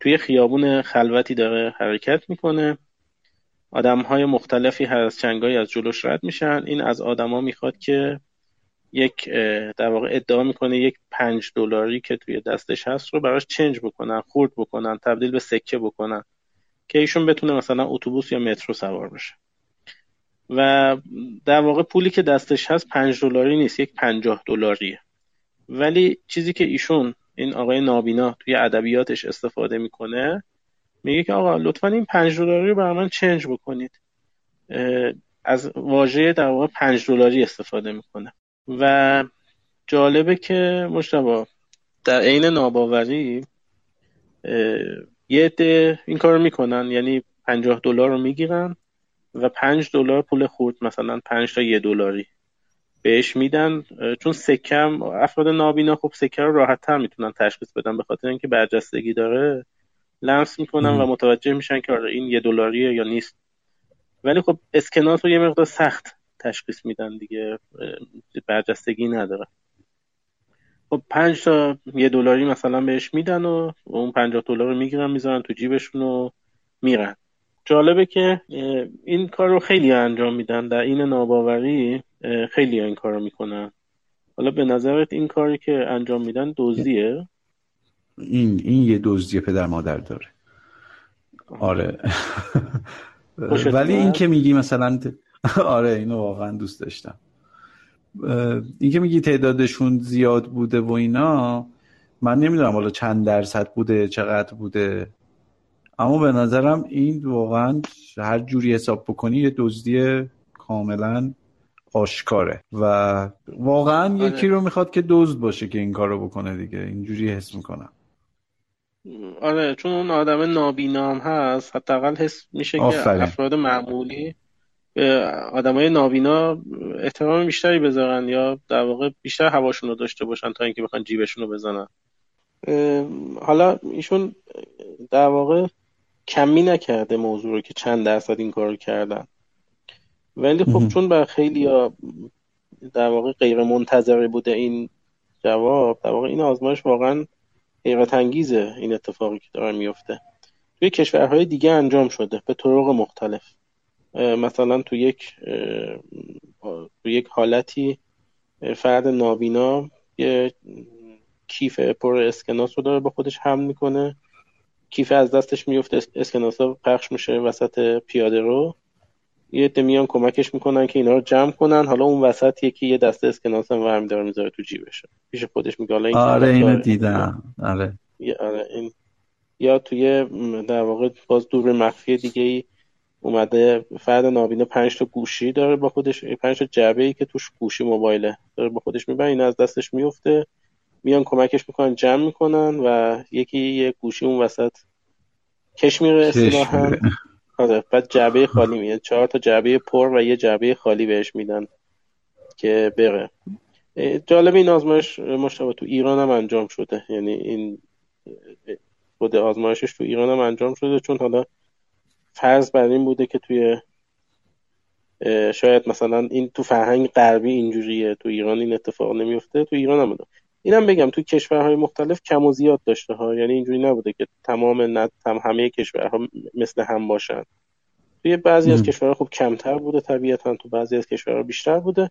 توی خیابون خلوتی داره حرکت می‌کنه. آدم های مختلفی هر از چنگایی از جلوش رد میشن. این از آدما می‌خواد که یک در واقع ادعا می‌کنه یک پنج دلاری که توی دستش هست رو براش چنج بکنن خورد بکنن تبدیل به سکه بکنن که ایشون بتونه مثلا اتوبوس یا مترو سوار بشه. و در واقع پولی که دستش هست پنج دلاری نیست یک پنجاه دلاریه. ولی چیزی که ایشون این آقای نابینا توی ادبیاتش استفاده می‌کنه میگه که آقا لطفا این پنج دلاری رو برای من چنج بکنید. از واژه در واقع پنج دلاری استفاده می‌کنه. و جالبه که مشتبه در عین ناباوری یه عده این کار می‌کنن. یعنی پنجاه دلار رو می‌گیرن و پنج دلار پول خورد مثلا پنج تا یه دلاری بهش میدن. چون سکم افراد نابینا خب سکه رو راحت تر می‌تونن تشخیص بدن به خاطر اینکه برجستگی داره. لمس می‌کنن و متوجه میشن که آره این یه دلاریه یا نیست. ولی خب اسکناس رو یه مقدار سخت تشخیص میدن دیگه برجستگی نداره. خب پنج تا یه دلاری مثلا بهش میدن و اون پنجاه دلار رو می‌گیرن می‌ذارن تو جیبشون و میرن. جالبه که این کار رو خیلی انجام میدن. در این ناباوری خیلی این کار رو می‌کنن. حالا به نظرت این کاری که انجام میدن دزدیه این این یه دزدی پدر مادر داره. آره. ولی این که میگی مثلا آره اینو واقعا دوست داشتم. این که میگی تعدادشون زیاد بوده و اینا من نمی‌دونم حالا چند درصد بوده چقدر بوده. اما به نظرم این واقعا هر جوری حساب بکنی یه دزدی کاملا آشکاره. و واقعا آره. یکی رو می‌خواد که دزد باشه که این کار رو بکنه دیگه. اینجوری حس می‌کنم. آره چون اون آدم نابینام هست حداقل حس میشه که افراد معمولی به آدمای نابینا احترام بیشتری بذارن یا در واقع بیشتر هواشون رو داشته باشن تا اینکه بخوان جیبشون رو بزنن حالا ایشون در واقع کمی نکرده موضوع رو که چند درصد این کار کردن. ولی خب چون بر خیلی ها در واقع غیر منتظره بوده این جواب در واقع این آزمایش واقعا حیرت انگیزه این اتفاقی که داره میفته. توی کشورهای دیگه انجام شده به طرق مختلف. مثلا تو یک تو یک حالتی فرد نابینا یه کیف پر اسکناس رو داره با خودش حمل می‌کنه. کیف از دستش میفته اسکناس ها پخش میشه وسط پیاده رو. یه عده میان کمکش می‌کنن که اینا رو جمع کنن. حالا اون وسط یکی یه دسته اسکناس هم ورمی داره می‌ذاره تو جیبش پیش خودش میگه حالا این آره اینو دیدم. آره. آره این یا توی در واقع باز دور مخفی دیگه ای اومده فرد نابینا پنج تا گوشی داره با خودش پنج تا جعبه ای که توش گوشی موبایله داره با خودش می‌بره این از دستش میفته میان کمکش می‌کنن جمع می‌کنن و یکی یه گوشی اون وسط کش میره اصطلاحا آره بعد جعبه خالی میاد چهار تا جعبه پر و یه جعبه خالی بهش میدن که بره. جالب این آزمایش مشتبه تو ایران هم انجام شده. یعنی این خود آزمایشش تو ایران هم انجام شده. چون حالا فرض بر این بوده که توی شاید مثلا این تو فرهنگ غربی اینجوریه. تو ایران این اتفاق نمیفته. تو ایران هم اینم بگم تو کشورهای مختلف کم و زیاد داشته ها. یعنی اینجوری نبوده که تمام نه هم همه کشورها مثل هم باشن. توی بعضی از کشورها خب کمتر بوده طبیعتا تو بعضی از کشورها بیشتر بوده.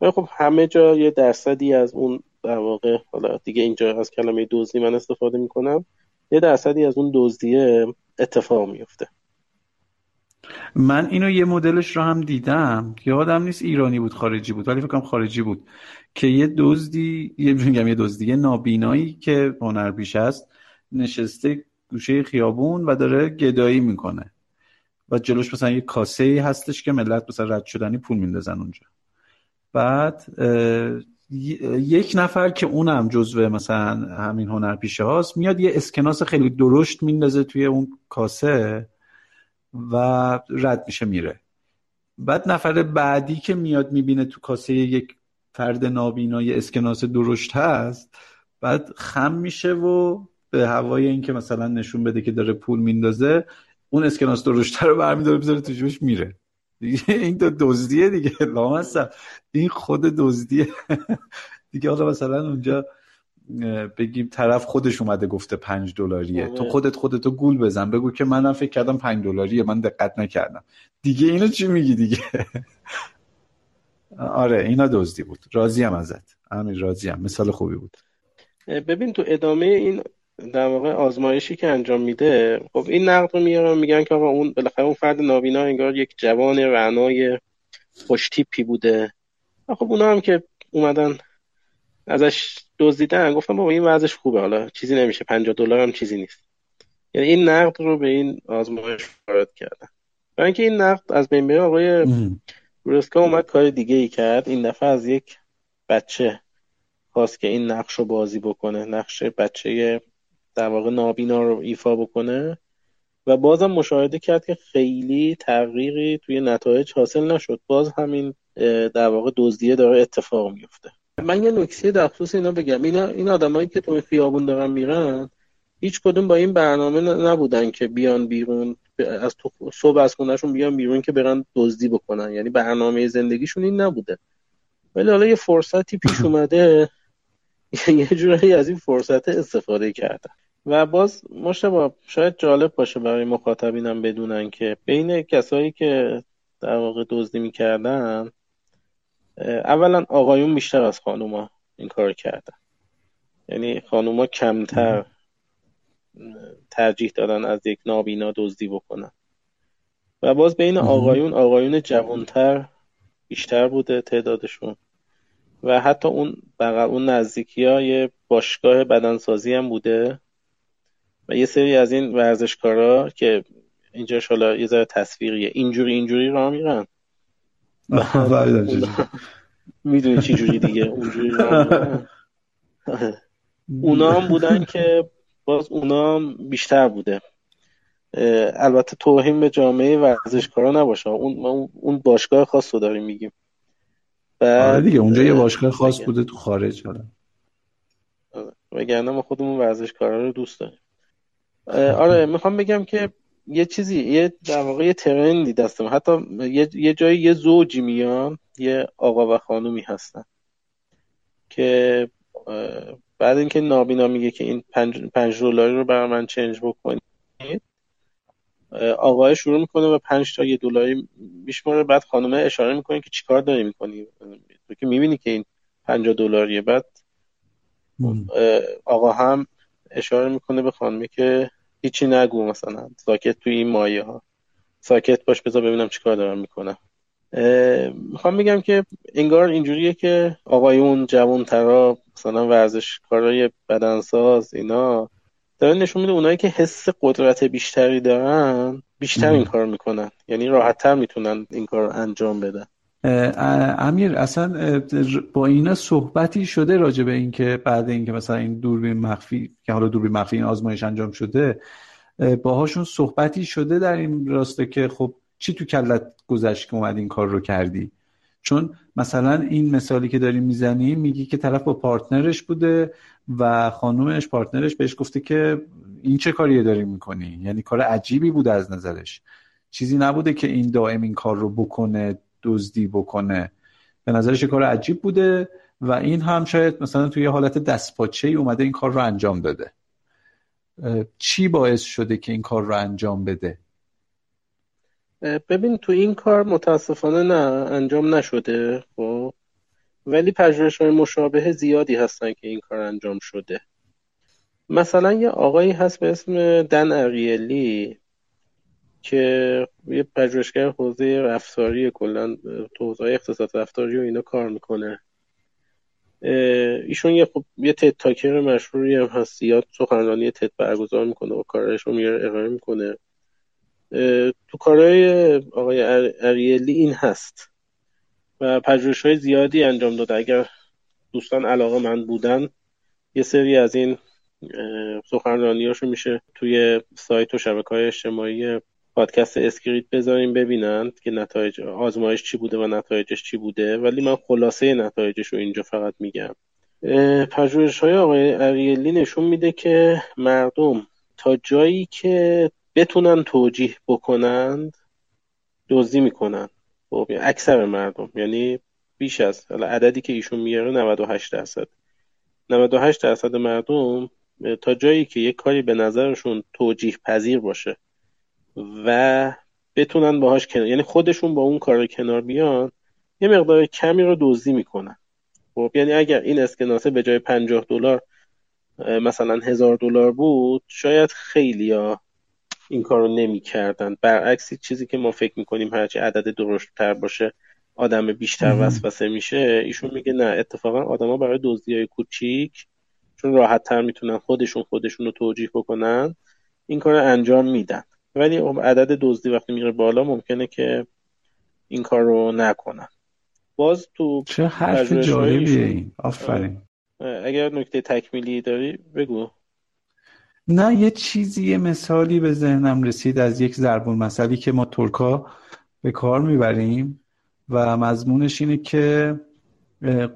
و خب همه جا یه درصدی از اون در واقع حالا دیگه اینجا از کلمه دزدی من استفاده می‌کنم. یه درصدی از اون دزدیه اتفاق میفته من اینو یه مدلش رو هم دیدم. یادم نیست ایرانی بود خارجی بود. ولی فکرم خارجی بود. که یه دزدی یه میگم یه دزدی یه نابینایی که هنرپیش است نشسته گوشه خیابون و داره گدایی می‌کنه. و جلوش مثلا یه کاسه ای هستش که ملت مثلا رد شدنی پول میندازن اونجا. بعد یک نفر که اونم جزو مثلا همین هنرپیشه هاست میاد یه اسکناس خیلی درشت میندازه توی اون کاسه و رد میشه میره. بعد نفر بعدی که میاد می‌بینه تو کاسه یک فرد نابینا یه اسکناس درشت هست بعد خم میشه و به هوای اینکه مثلا نشون بده که داره پول میندازه اون اسکناس درشته رو برمیداره بذاره تو جیبش میره. دیگه این تو دزدیه دیگه لامصب. این خود دزدیه. دیگه حالا مثلا اونجا بگیم طرف خودش اومده گفته پنج دلاریه. تو آره. خودت خودتو گول بزن. بگو که منم فکر کردم پنج دلاریه. من دقت نکردم. دیگه اینو چی میگی دیگه؟ آره اینا دزدی بود. راضی هم ازت. همین راضی هم مثال خوبی بود. ببین تو ادامه این در واقع آزمایشی که انجام میده خب این نقد رو میارن میگن که آقا اون بالاخره اون فرد نابینا انگار یک جوان رعنای خوشتیپی بوده. خب اونا هم که اومدن ازش دزدیدن گفتم بابا این وضعش خوبه حالا چیزی نمیشه. 50 دلار هم چیزی نیست. یعنی این نقد رو به این آزمایش وارد کردن. برای اینکه این نقد از بین بره آقای رورسکا اومد کار دیگه ای کرد. این دفعه از یک بچه خواست که این نقش رو بازی بکنه نقش بچه در واقع نابینا رو ایفا بکنه و بازم مشاهده کرد که خیلی تغییری توی نتایج حاصل نشد. باز همین در واقع دزدیه داره اتفاق میفته. من یه نکته در خصوص اینا بگم. اینا این آدمایی که تو خیابون دارن میرن هیچ کدوم با این برنامه نبودن که بیان بیرون. از تو صبح از خونهشون بیان بیرون که برن دزدی بکنن. یعنی برنامه زندگیشون این نبوده. ولی حالا یه فرصتی پیش *laughs* اومده. یه جورایی از این فرصت استفاده کردن. و باز مشتبه شاید جالب باشه برای مخاطبینم بدونن که بین کسایی که در واقع دزدی می‌کردن اولا آقایون بیشتر از خانوما این کار کردن. یعنی خانوما کمتر. ترجیح دادن از یک نابینا دزدی بکنن. و باز بین آقایون آقایون جوانتر بیشتر بوده تعدادشون. و حتی اون بغل اون نزدیکی های باشگاه بدنسازی هم بوده. و یه سری از این ورزشکارا که اینجا حالا یه ذره تصویریه. اینجوری اینجوری راه میرن. *laughs* می‌دونی چی جوری دیگه؟ اونجوری *laughs* اونا هم بودن که باز اونا بیشتر بوده. البته توهین به جامعه ورزشکارا نباشه. اون اون باشگاه خاص رو داریم میگیم. آره دیگه اونجا یه باشگاه خاص بوده تو خارج حالا آره. وگرنه ما خودمون ورزشکارا رو دوست داریم. آره می‌خوام بگم که یه چیزی یه در واقع یه ترندی دستم. حتی یه, یه جایی یه زوجی میان یه آقا و خانومی هستن که بعد اینکه نابینا میگه که این پنج, پنج دلاری رو برای من چنج بکنید آقای شروع می‌کنه و پنج تا یه دلاری میشماره. بعد خانومه اشاره می‌کنه که چیکار داری می‌کنی؟ تو که می‌بینی که این پنجاه دلاریه. بعد آقا هم اشاره می‌کنه به خانمه که هیچی نگو مثلا. ساکت توی این مایه ها ساکت باش بذار ببینم چیکار دارم می‌کنم. می‌خوام بگم که انگار اینجوریه که آقایون جوان ترا مثلا ورزشکارای بدنساز اینا داره نشون میده اونایی که حس قدرت بیشتری دارن بیشتر این کار می‌کنن. یعنی راحتتر می‌تونن این کار انجام بدن. امیر اصلا با اینا صحبتی شده راجع به این که بعد اینکه مثلا این دوربین مخفی که حالا دوربین مخفی این آزمایش انجام شده باهاشون صحبتی شده در این راسته که خب چی تو کلت گذشت که اومد این کار رو کردی؟ چون مثلا این مثالی که داریم می‌زنیم میگی که طرف با پارتنرش بوده و خانومش پارتنرش بهش گفته که این چه کاریه داری می‌کنی؟ یعنی کار عجیبی بوده از نظرش. چیزی نبوده که این دائم این کار رو بکنه دزدی بکنه. به نظرش کار عجیب بوده و این هم شاید مثلا توی حالت دستپاچه ای اومده این کار رو انجام داده. چی باعث شده که این کار رو انجام بده؟ ببین تو این کار متاسفانه نه انجام نشده خب؟ ولی پژوهش های مشابه زیادی هستن که این کار انجام شده. مثلا یه آقایی هست به اسم دن اریلی که یه پژوهشگر حوزه رفتاری کلا تو حوزه اقتصاد رفتاری و اینا کار می‌کنه. ایشون یه خب یه تد تاکر مشهوری هم هست زیاد سخنرانی تد برگزار می‌کنه و کارش رو میاره ارائه می‌کنه. تو کارهای آقای اریلی این هست. و پژوهش های زیادی انجام داده. اگر دوستان علاقه من بودن یه سری از این سخنرانیاشو میشه توی سایت و شبکه های اجتماعی پادکست اسکریت بذاریم ببینن که نتایج آزمایش چی بوده و نتایجش چی بوده. ولی من خلاصه نتایجش رو اینجا فقط میگم. پژوهش های آقای اریلی نشون میده که مردم تا جایی که بتونن توجیه بکنند دزدی می‌کنن. خب یعنی اکثر مردم یعنی بیش از عددی که ایشون میاره 98 درصد. 98 درصد مردم تا جایی که یک کاری به نظرشون توجیه پذیر باشه و بتونن باهاش کنار یعنی خودشون با اون کار کنار بیان یه مقدار کمی رو دزدی می‌کنن. خب یعنی اگر این اسکناسه به جای 50 دلار مثلا هزار دلار بود شاید خیلی ها این کار رو نمی‌کردن. برعکس چیزی که ما فکر می‌کنیم هرچی عدد درشت تر باشه آدم بیشتر وسوسه میشه ایشون میگه نه اتفاقا آدما برای دزدی های کوچیک چون راحت تر می‌تونن خودشون خودشون رو توجیه بکنن این کار رو انجام میدن. ولی خب عدد دزدی وقتی میره بالا ممکنه که این کار رو نکنن. باز تو چه حرف جالبیه این. آفرین. اگر نکته تکمیلی داری بگو. نه یه چیزی یه مثالی به ذهنم رسید از یک ضرب مسئله که ما ترکا به کار می‌بریم و مضمونش اینه که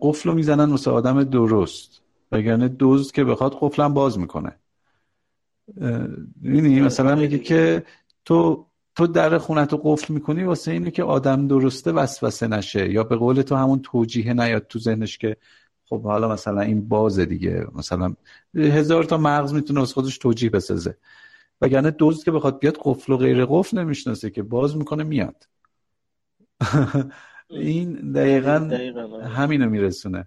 قفل رو می‌زنن مثل آدم درست وگرنه دوز که بخواد قفلم باز می‌کنه. می‌دونی مثلا میگه که تو تو در خونت رو قفل می‌کنی واسه اینه که آدم درسته وسوسه نشه یا به قول تو همون توجیه نیاد تو ذهنش که خب حالا مثلا این بازه دیگه. مثلا هزار تا مغز می‌تونه از خودش توجیه بسازه. وگرنه دوز که بخواد بیاد قفل و غیر قفل نمی‌شناسه که باز می‌کنه میاد. *laughs* این دقیقا, دقیقا همینو میرسونه.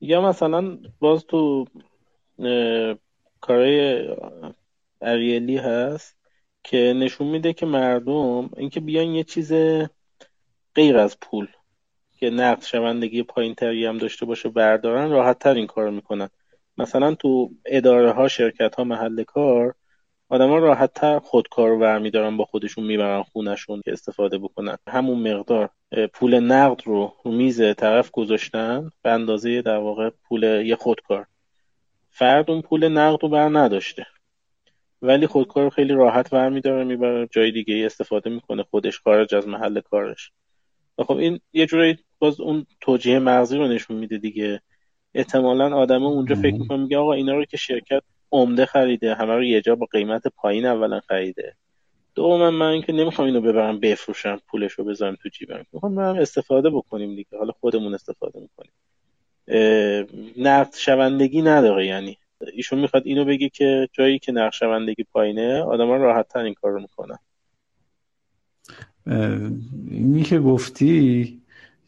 یا مثلا باز تو کارهای اریلی هست که نشون میده که مردم اینکه بیان یه چیز غیر از پول که نقد شوندگی پایین تری هم داشته باشه بردارن راحت تر این کار می‌کنن. مثلا تو اداره ها شرکت ها محل کار آدما راحت تر خودکار رو برمیدارن با خودشون می‌برن خونشون که استفاده بکنن. همون مقدار پول نقد رو رو میز طرف گذاشتن به اندازه در واقع پول یه خودکار. فرد اون پول نقد رو بر نداشته. ولی خودکار خیلی راحت برمیداره می‌بره جای دیگه استفاده می‌کنه خودش خارج از محل کارش. خب این یه جوری باز اون توجیه مغزی رو نشون میده دیگه. احتمالا آدم اونجا فکر می‌کنه میگه آقا اینا رو که شرکت عمده خریده همه رو یه جا با قیمت پایین اولا خریده. دوما من اینکه نمی‌خوام اینو ببرم بفروشم پولش رو بذارم تو جیبم. می‌خوام برم استفاده بکنیم دیگه. حالا خودمون استفاده می‌کنیم. نقد شوندگی نداره یعنی. ایشون می‌خواد اینو بگه که جایی که نقد شوندگی پایینه آدم ها راحت تر این کار رو می‌کنن اینی که گفتی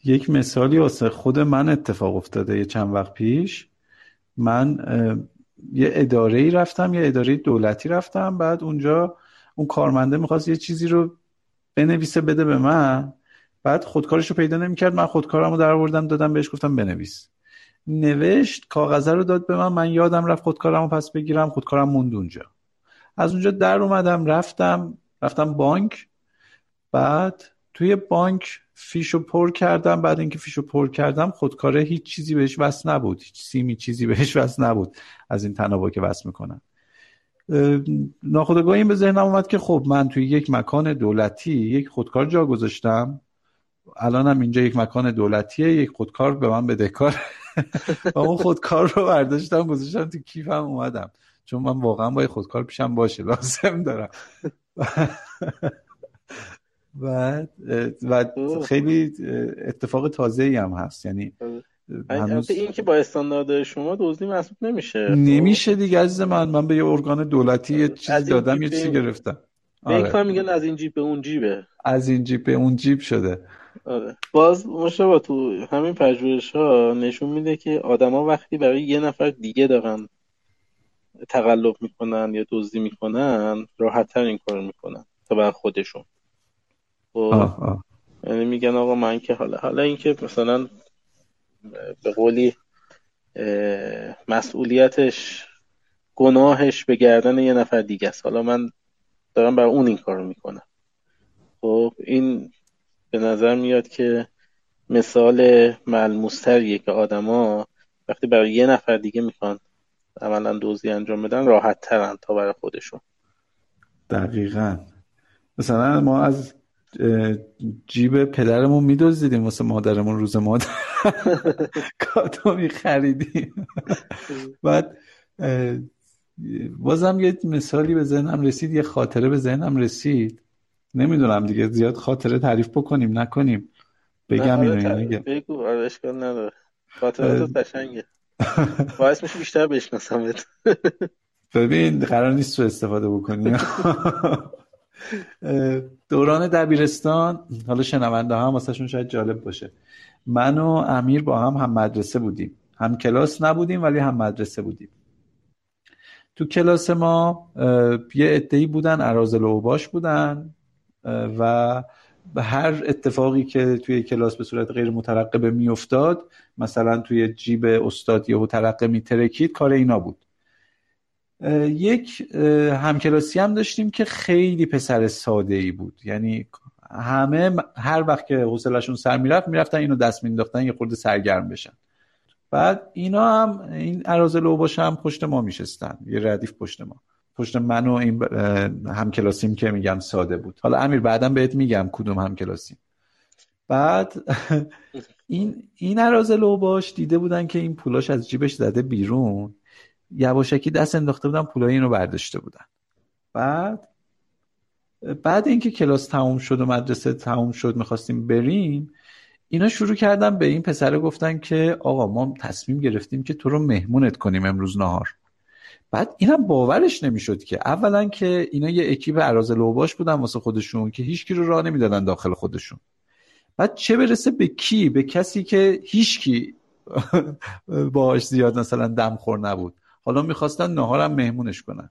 یک مثالی واسه خود من اتفاق افتاده یه چند وقت پیش. من یه اداره ای رفتم یه اداره دولتی رفتم. بعد اونجا اون کارمنده می‌خواست یه چیزی رو بنویسه بده به من. بعد خودکارش رو پیدا نمی‌کرد. من خودکارم رو در آوردم دادم بهش گفتم بنویس. نوشت کاغذه رو داد به من. من یادم رفت خودکارم رو پس بگیرم. خودکارم موند اونجا. از اونجا در اومدم رفتم. رفتم بانک. بعد توی بانک فیشو پر کردم بعد اینکه فیشو پر کردم خودکاره هیچ چیزی بهش وصل نبود. هیچ سیمی چیزی *laughs* بهش وصل نبود از این تنابا که وصل می‌کنن. ناخودآگاه این به ذهنم اومد که خب من توی یک مکان دولتی یک خودکار جا گذاشتم. الانم اینجا یک مکان دولتیه یک خودکار به من بدهکار *laughs* و اون خودکار رو برداشتم گذاشتم تو کیفم اومدم. چون من واقعا باید خودکار پیشم باشه لازم دارم. *laughs* و و خیلی اتفاق تازه ای هم هست. یعنی هنوز این که با استاندارد شما دزدی محسوب نمیشه نمیشه دیگه عزیز من. من به یه ارگان دولتی یه چیزی دادم یه چیزی گرفتم. آره. کار میگن از این جیب به اون جیبه. از این جیب به اون جیب شده. آره. باز مشابه تو همین پژوهش ها نشون میده که آدما وقتی برای یه نفر دیگه دارن تقلب می‌کنن یا دزدی می‌کنن راحتتر این کار می‌کنن تا بر خودشون. خب یعنی میگن آقا من که حالا حالا اینکه مثلا به قولی مسئولیتش گناهش به گردن یه نفر دیگه است. حالا من دارم بر اون این کارو می‌کنم. خب این به نظر میاد که مثال ملموستریه که آدما وقتی برای یه نفر دیگه می‌خوان عملا دوزی انجام بدن راحت ترن تا برای خودشون. دقیقا. مثلا ما از جیب پدرمون میدوزیدیم واسه مادرمون روز مادر. *laughs* کادو میخریدیم. بعد بازم یه مثالی به ذهنم رسید یه خاطره به ذهنم رسید. نمی‌دونم دیگه زیاد خاطره تعریف بکنیم نکنیم. بگم اینو بگو. آره اشکال نداره. خاطره تو قشنگه. باعث میشه بیشتر بشناسمت. *laughs* ببین قرار نیست تو استفاده بکنی. *laughs* دوران دبیرستان حالا شنونده هم واسهشون شاید جالب باشه. من و امیر با هم هم مدرسه بودیم. هم کلاس نبودیم ولی هم مدرسه بودیم. تو کلاس ما یه ادهی بودن ارازل و باش بودن و به هر اتفاقی که توی کلاس به صورت غیر مترقبه میافتاد مثلا توی جیب استاد یهو ترقه میترکید کار اینا بود. یک همکلاسی هم داشتیم که خیلی پسر ساده ای بود. یعنی همه هر وقت که حوصلشون سر می‌رفت می‌رفتن اینو دست مینداختن یه خورده سرگرم بشن. بعد اینا هم این ارازل او باشه هم پشت ما میشستن یه ردیف پشت ما. پشت من و این همکلاسیم که میگم ساده بود. حالا امیر بعدا بهت میگم کدوم همکلاسیم. بعد *laughs* این این ارازل او باش دیده بودن که این پولاش از جیبش زده بیرون. یواشکی دست انداخته بودن پولای اینو برداشته بودن. بعد بعد اینکه کلاس تموم شد و مدرسه تموم شد می‌خواستیم بریم اینا شروع کردن به این پسره گفتن که آقا ما تصمیم گرفتیم که تو رو مهمونت کنیم امروز نهار. بعد اینم باورش نمی‌شد که اولا که اینا یه اکیپ عراض لوباش بودن واسه خودشون که هیچکی رو راه نمی‌دادن داخل خودشون. بعد چه برسه به کی؟ به کسی که هیچکی *laughs* باهاش زیاد مثلا دمخور نبود. حالا می‌خواستن نهارم مهمونش کنن.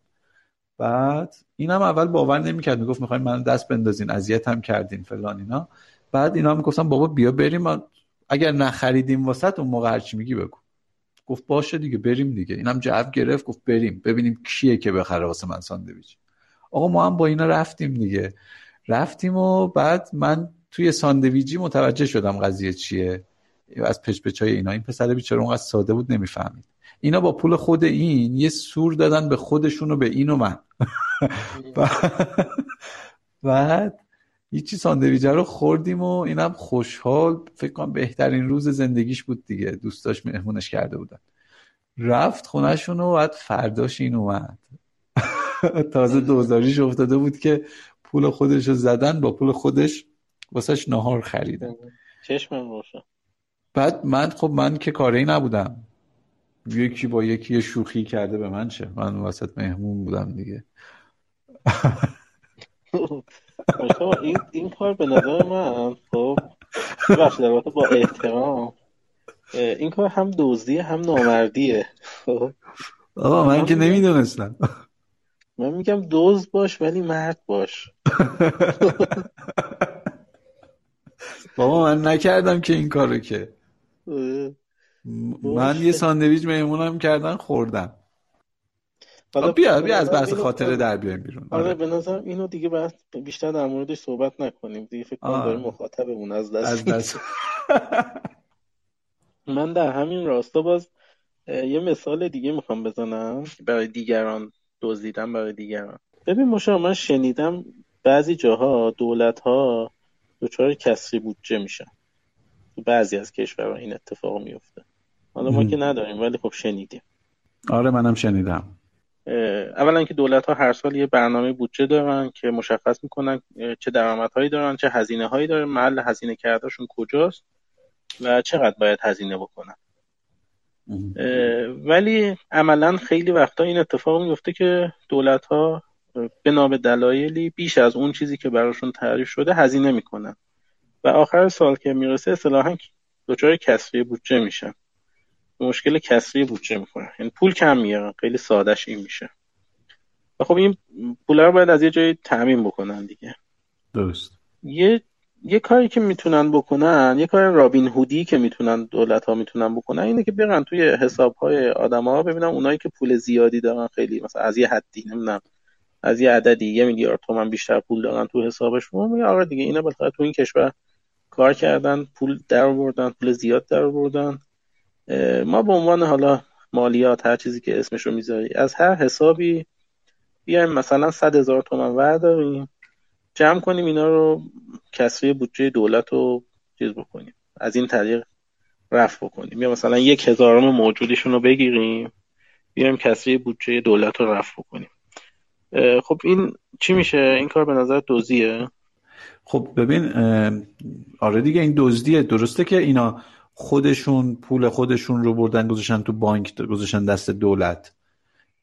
بعد اینم اول باور نمی‌کرد. می‌گفت می‌خوایم من دست بندازین هم کردین فلان اینا. بعد اینا می‌گفتن بابا بیا بریم اگر نخریدیم واسط اون موقع هرچی میگی بگو. گفت باشه دیگه بریم دیگه. اینم جو گرفت گفت بریم. ببینیم کیه که بخره واسه من ساندویچ. آقا ما هم با اینا رفتیم دیگه. رفتیم و بعد من توی ساندویجی متوجه شدم قضیه چیه. از پچ های اینا. این پسر بیچاره اونقدر ساده بود نمی‌فهمید. اینا با پول خود این یه سور دادن به خودشون و به این و من. *laughs* بعد هیچی ساندویجه رو خوردیم و اینم خوشحال. فکر کنم بهترین روز زندگیش بود دیگه. دوستاش مهمونش کرده بودن. رفت خونهشون و بعد فرداش این اومد. *laughs* تازه دوزاریش افتاده بود که پول خودش رو زدن با پول خودش واسهش نهار خریدن. چشمم روشن. بعد من خب من که کاری نبودم. یکی با یکی شوخی کرده به من چه؟ من واسط مهمون بودم دیگه. این, این کار به نظر من خب بخش با احترام. این کار هم دزدیه هم نامردیه. خب. آقا من که نمی‌دونستم. من میگم دوز باش ولی مرد باش. *laughs* بابا من نکردم که این کارو که. من یه ساندویچ مهمونم کردن خوردم. حالا بیا بیا از بحث خاطره در بیایم بیرون. آره, به نظر اینو دیگه بحث بیشتر در موردش صحبت نکنیم. دیگه فکر کنم داریم مخاطبمون از دست از دست. من در همین راستا باز یه مثال دیگه می‌خوام بزنم. برای دیگران دزدیدن برای دیگران. ببین مشا من شنیدم بعضی جاها دولت ها دچار کسری بودجه میشن. بعضی از کشورها این اتفاق میفته حالا ما که نداریم ولی خب شنیدیم. آره منم شنیدم. اولا که دولت ها هر سال یه برنامه بودجه دارن که مشخص می‌کنن چه درآمدهایی دارن چه هزینه هایی دارن محل هزینه کردهشون کجاست و چقدر باید هزینه بکنن. ولی عملا خیلی وقتا این اتفاق میفته که دولت ها به نام دلایلی بیش از اون چیزی که براشون تعریف شده هزینه می‌کنن. و آخر سال که می‌رسه اصطلاحا دچار کسری بودجه میشن. مشکل کسری بودجه می‌کنن یعنی پول کم میارن خیلی سادهش این میشه. و خب این پول رو باید از یه جایی تعمین بکنن دیگه. درست. یه یه کاری که می‌تونن بکنن یه کار رابین هودی که می‌تونن دولت ها می‌تونن بکنن اینه که برن توی حساب های آدم ها ببینن اونایی که پول زیادی دارن خیلی مثلا از یه حدی نمی‌دونم از یه عددی یه میلیارد تومن بیشتر پول دارن تو حسابشون. میگه آره دیگه اینا بالاخره تو این کشور کار کردن پول در آوردن پول زیاد در آوردن. ما به عنوان حالا مالیات هر چیزی که اسمشو می‌ذاری از هر حسابی بیایم مثلا صد هزار تومن ورداریم جمع کنیم اینا رو کسری بودجه دولت رو چیز بکنیم از این طریق رفع بکنیم. یا مثلا یک هزارم موجودشون رو بگیریم بیایم کسری بودجه دولت رو رفع بکنیم. خب این چی میشه؟ این کار به نظر دوزیه خب ببین آره دیگه این دزدیه. درسته که اینا خودشون پول خودشون رو بردن گذاشتن تو بانک گذاشتن دست دولت.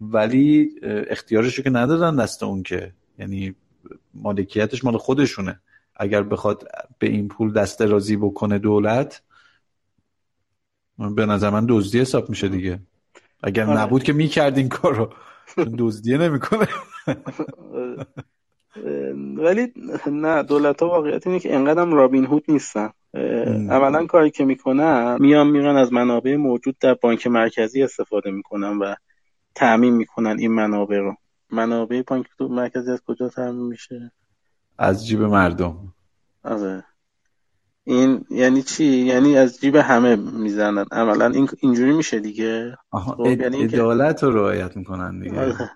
ولی اختیارشو که ندادن دست اون که. یعنی مالکیتش مال خودشونه. اگر بخواد به این پول دست رازی بکنه دولت به نظر من دزدی حساب میشه دیگه. اگر آره. نبود که می‌کرد این کار رو دزدیه نمی‌کنه. *laughs* ولی نه دولت ها واقعیت اینه که انقدر رابین هود نیستن. اولا کاری که می‌کنن میان میرن از منابع موجود در بانک مرکزی استفاده می‌کنن و تعمین می‌کنن این منابع رو. منابع بانک مرکزی از کجا تعمین میشه؟ از جیب مردم. آره. این یعنی چی؟ یعنی از جیب همه می‌زنن. عملا این اینجوری میشه دیگه؟ آها خب یعنی عدالت رو رعایت می‌کنن دیگه. آره.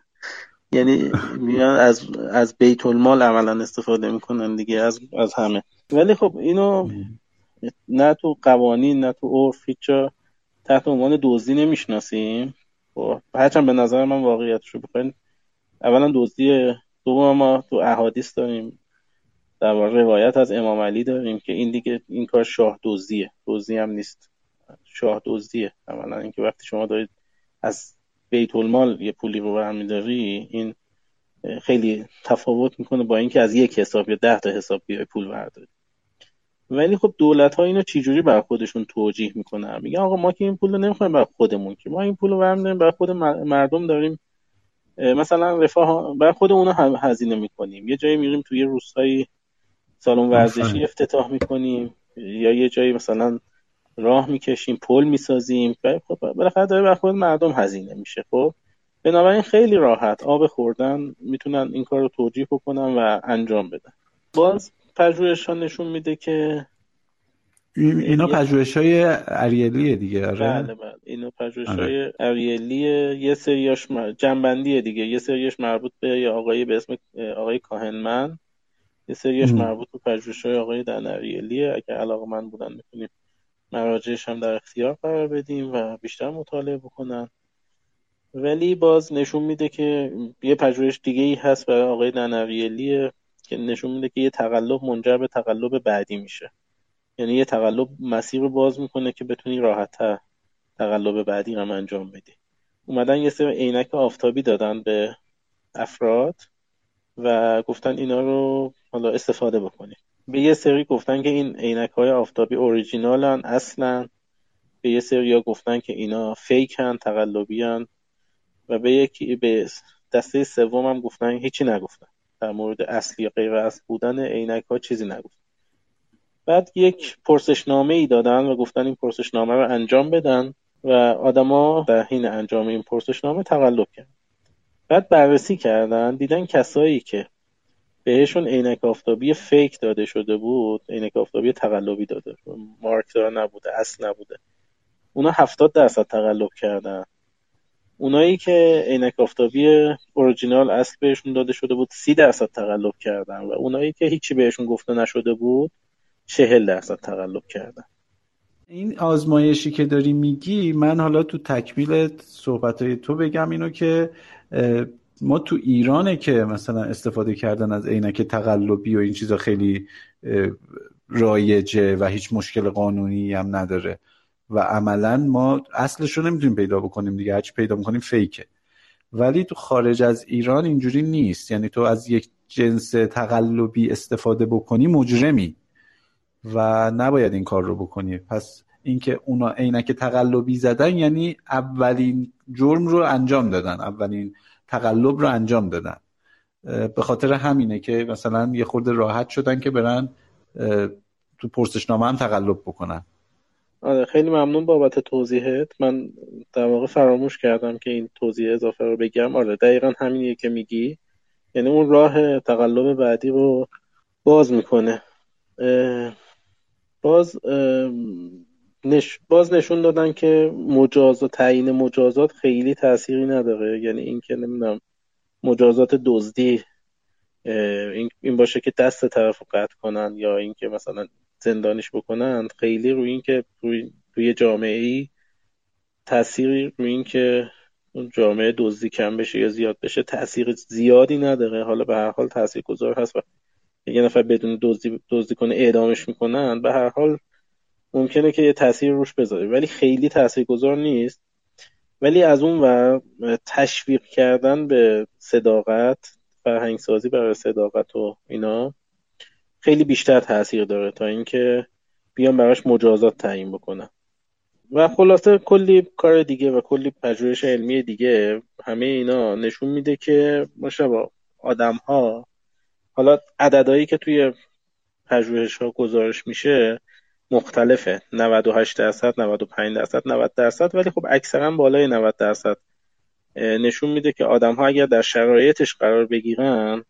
یعنی میان از از بیت المال عملا استفاده می‌کنن دیگه از از همه. ولی خب اینو نه تو قوانین نه تو عرف هیچ تحت عنوان دزدی نمی‌شناسیم. خب هرچند به نظر من واقعیتش رو بخواین اولا دزدی دوم ما تو احادیث داریم. در روایت از امام علی داریم که این دیگه این کار شاه دزدیه. دزدی هم نیست. شاه دزدیه. اولا اینکه وقتی شما دارید از بیت المال یه پولی رو برمیداری این خیلی تفاوت می‌کنه با اینکه از یک حساب یا ده تا حساب بیای پول برداری. ولی خب دولت ها اینو چجوری بر خودشون توجیه می‌کنن؟ میگن آقا ما که این پول رو نمی‌خوایم بر خودمون که. ما این پول رو برمیداریم بر خود مردم داریم. مثلا رفاه بر خود اونا هم هزینه می‌کنیم. یه جایی میریم توی روستایی سالن ورزشی افتتاح می‌کنیم. یا یه جایی مثلا راه می‌کشیم پل می‌سازیم. خب بالاخره داره بر خود مردم هزینه میشه خب. بنابراین خیلی راحت. آب خوردن می‌تونن این کار رو توجیه بکنن و انجام بدن. باز پژوهش ها نشون میده که اینا پژوهش های اریلیه دیگه آره؟ بله بله. اینا پژوهش های. اریلیه یه سریاش جنبندیه دیگه. یه سریاش مربوط به یه آقایی به اسم آقای کاهنمن. یه سریاش مربوط به پژوهش های آقای دنریلیه اگر علاقه من بودن می‌تونیم مراجعش هم در اختیار قرار بدیم و بیشتر مطالعه بکنن. ولی باز نشون میده که یه پژوهش دیگه ای هست برای آقای دنریلیه که نشون میده که یه تقلب منجر به تقلب بعدی میشه. یعنی یه تقلب مسیر رو باز می‌کنه که بتونی راحتتر تقلب بعدی هم انجام بدی. اومدن یه سری عینک آفتابی دادن به افراد و گفتن اینا رو حالا استفاده بکنید به یه سری گفتن که این عینک های آفتابی اوریجینالن اصلا. به یه سری ها گفتن که اینا فیکن تقلبی هن و به یکی به دسته سوم هم گفتن هیچی نگفتن. در مورد اصلی یا غیر اصل بودن عینک ها چیزی نگفتن بعد یک پرسشنامه ای دادن و گفتن این پرسشنامه رو انجام بدن و آدما در حین انجام این پرسشنامه تقلب کردن. بعد بررسی کردن دیدن کسایی که بهشون عینک آفتابی فیک داده شده بود عینک آفتابی تقلبی داده مارک دار نبوده اصل نبوده. اونا هفتاد درصد تقلب کردن. اونایی که عینک آفتابی اورجینال اصل بهشون داده شده بود سی درصد تقلب کردن و اونایی که هیچی بهشون گفته نشده بود چهل درصد تقلب کردن. این آزمایشی که داری میگی من حالا تو تکمیل صحبت های تو بگم اینو که ما تو ایرانه که مثلا استفاده کردن از عینک تقلبی و این چیزا خیلی رایجه و هیچ مشکل قانونی هم نداره. و عملا ما اصلش رو نمی‌تونیم پیدا بکنیم دیگه هرچی پیدا می‌کنیم فیکه. ولی تو خارج از ایران اینجوری نیست. یعنی تو از یک جنس تقلبی استفاده بکنی مجرمی و نباید این کار رو بکنی. پس اینکه اونا عینک تقلبی زدن یعنی اولین جرم رو انجام دادن اولین تقلب رو انجام دادن. به خاطر همینه که مثلا یه خورده راحت شدن که برن تو پرسشنامه هم تقلب بکنن. آره خیلی ممنون بابت توضیحت. من در واقع فراموش کردم که این توضیح اضافه رو بگم. آره دقیقا همینیه که میگی. یعنی اون راه تقلب بعدی رو باز می‌کنه. باز نش... باز نشون دادن که مجاز و تعیین مجازات خیلی تأثیری نداره. یعنی اینکه نمی‌دونم مجازات دزدی این باشه که دست طرف رو قطع کنن یا اینکه مثلا زندانش بکنن خیلی روی اینکه روی توی جامعه ای تأثیری روی اینکه اون جامعه دزدی کم بشه یا زیاد بشه تاثیر زیادی نداره. حالا به هر حال تاثیر گذار هست و یه نفر بدون دزدی دزدی کنه اعدامش می‌کنن به هر حال ممکنه که یه تاثیر روش بذاره. ولی خیلی گذار نیست. ولی از اون و تشویق کردن به صداقت فرهنگ سازی برای صداقت و اینا خیلی بیشتر تاثیر داره تا اینکه بیان براش مجازات تعیین بکنن. و خلاصه کلی کار دیگه و کلی پژوهش علمی دیگه همه اینا نشون میده که مشابه آدم ها حالا عددهایی که توی پژوهش ها گزارش میشه مختلفه. 98 درصد 95 درصد 90 درصد ولی خب اکثرا بالای 90 درصد. نشون میده که آدم ها اگر در شرایطش قرار بگیرن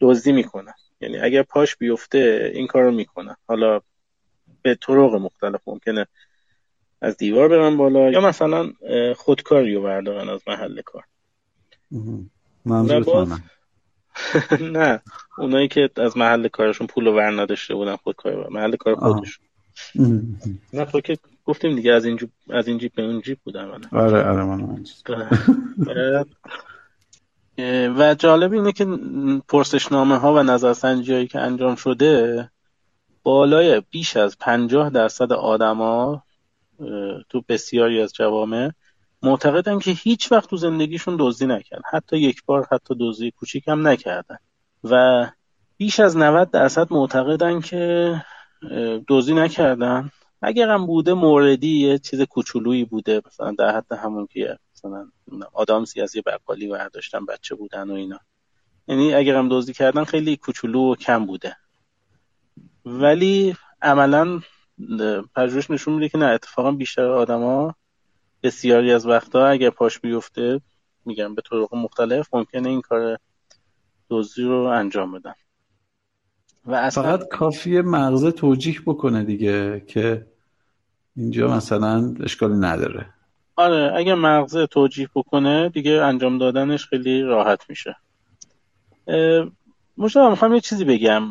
دزدی می‌کنن. یعنی اگر پاش بیفته این کار رو می‌کنن حالا به طرق مختلف ممکنه از دیوار برن بالا یا مثلا خودکاری رو بردارن از محل کار. *laughs* نه اونایی که از محل کارشون پول ور نداشته بودن خودکار محل کار خودشون. نه تو که گفتیم دیگه از این جیب از این جیب به اون جیب بودن آره آره من *laughs* و جالب اینه که پرسشنامه ها و نظرسنجی که انجام شده بالای بیش از پنجاه درصد آدما تو بسیاری از جوامع معتقدن که هیچ وقت تو زندگیشون دزدی نکردن. حتی یک بار حتی دزدی کوچیک هم نکردن. و بیش از 90 درصد معتقدن که دزدی نکردن. اگرم بوده موردی یه چیز کوچولویی بوده مثلا در حد همون که مثلا آدامسی از یه بقالی برداشتن بچه بودن و اینا. یعنی اگرم دزدی کردن خیلی کوچولو و کم بوده. ولی عملا پژوهش نشون میده که نه اتفاقا بیشتر آدما بسیاری از وقتا اگر پاش بیفته میگم به طرق مختلف ممکنه این کار دزدی رو انجام بدن. و اصلا... فقط کافیه مغزه توجیح بکنه دیگه که اینجا مثلا اشکالی نداره. آره اگه مغزه توجیح بکنه دیگه انجام دادنش خیلی راحت میشه. مشتاق می‌خوام یه چیزی بگم.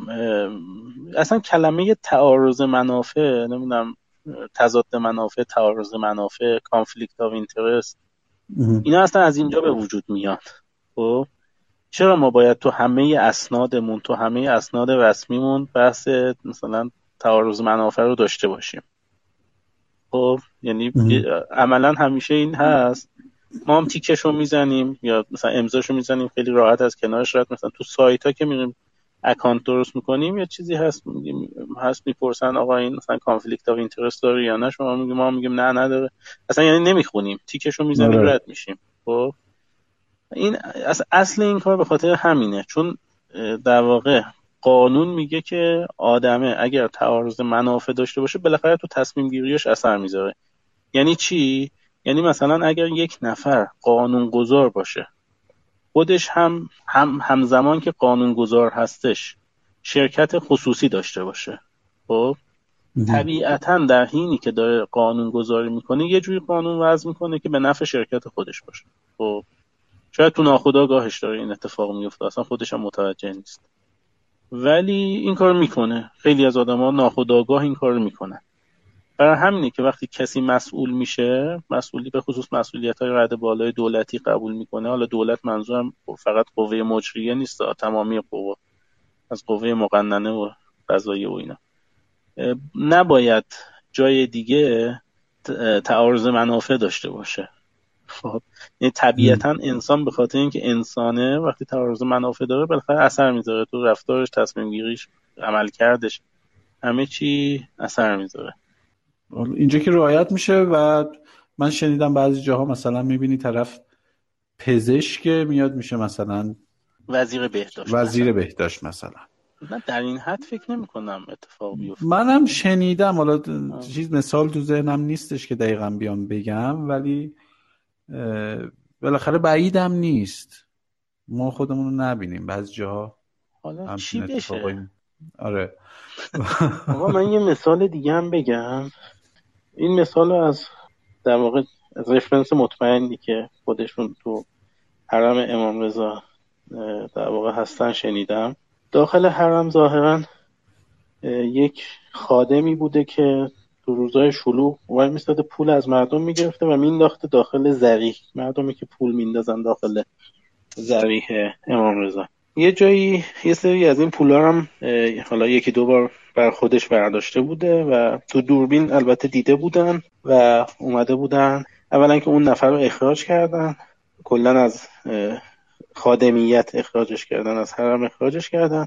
اصلا کلمه تعارض منافع نمی‌دونم تضاد منافع تعارض منافع conflict of interest اینا اصلا از اینجا به وجود میاد. خب؟ چرا ما باید تو همه اسنادمون تو همه اسناد رسمیمون بحث مثلا تعارض منافع رو داشته باشیم؟ خب یعنی عملا همیشه این هست. ما هم تیکش رو می‌زنیم یا مثلا امضاش رو می‌زنیم خیلی راحت از کنارش رد مثلا تو سایت ها که میریم account درست می‌کنیم یا چیزی هست. میگیم هست می‌پرسن آقا این مثلا conflict of interest داره یا نه؟ شما میگیم ما میگیم نه نداره. اصلا یعنی نمی‌خونیم. تیکش رو می‌زنیم آره. رد میشیم. خب؟ این اصل این کار به خاطر همینه. چون در واقع قانون میگه که آدمه اگر تعارض منافع داشته باشه بالاخره تو تصمیم گیریش اثر می‌ذاره. یعنی چی؟ یعنی مثلا اگر یک نفر قانون گذار باشه خودش هم, هم همزمان که قانون گذار هستش شرکت خصوصی داشته باشه. خب؟ طبیعتا در حینی که داره قانون گذاری می‌کنه یه جوری قانون وضع می‌کنه که به نفع شرکت خودش باشه. خب؟ شاید تو ناخداگاهش داره این اتفاق میفته اصلا خودش هم متوجه نیست. ولی این کار می‌کنه. خیلی از آدم ها ناخداگاه این کار می‌کنن. برای همینه که وقتی کسی مسئول میشه مسئولی به خصوص مسئولیت های رد بالای دولتی قبول می‌کنه. حالا دولت منظورم فقط قوه مجریه نیست تمامی قوه از قوه مقننه و قضایی و اینا. نباید جای دیگه تعارض منافع داشته باشه. خب. یعنی طبیعتا انسان به خاطر اینکه انسانه وقتی تعارض منافع داره بالاخره اثر می‌ذاره تو رفتارش تصمیم گیریش عمل کردش. همه چی اثر می‌ذاره. اینجا که رعایت میشه و من شنیدم بعضی جاها مثلا می‌بینی طرف پزشک میاد میشه مثلا وزیر بهداشت وزیر مثلا. بهداشت مثلا. نه در این حد فکر نمی کنم اتفاق بیفته. منم شنیدم حالا چیز مثال تو ذهنم نیستش که دقیقا بیام بگم ولی بالاخره بعیدم نیست. ما خودمون رو نبینیم بعضی جاها. حالا چی بشه؟ آره. آقا من یه مثال دیگه هم بگم. این مثال رو از در واقع از رفرنس مطمئنی که خودشون تو حرم امام رضا در واقع هستن شنیدم. داخل حرم ظاهرا یک خادمی بوده که تو روزای شلوغ وای میستاده پول از مردم می‌گرفته و مینداخته داخل زریح مردمی که پول میندازن داخل زریح امام رضا. یه جایی یه سری از این پولا هم حالا یکی دو بار بر خودش برداشته بوده و تو دوربین البته دیده بودن و اومده بودن. اولا که اون نفر رو اخراج کردن. کلا از خادمیت اخراجش کردن از حرم اخراجش کردن.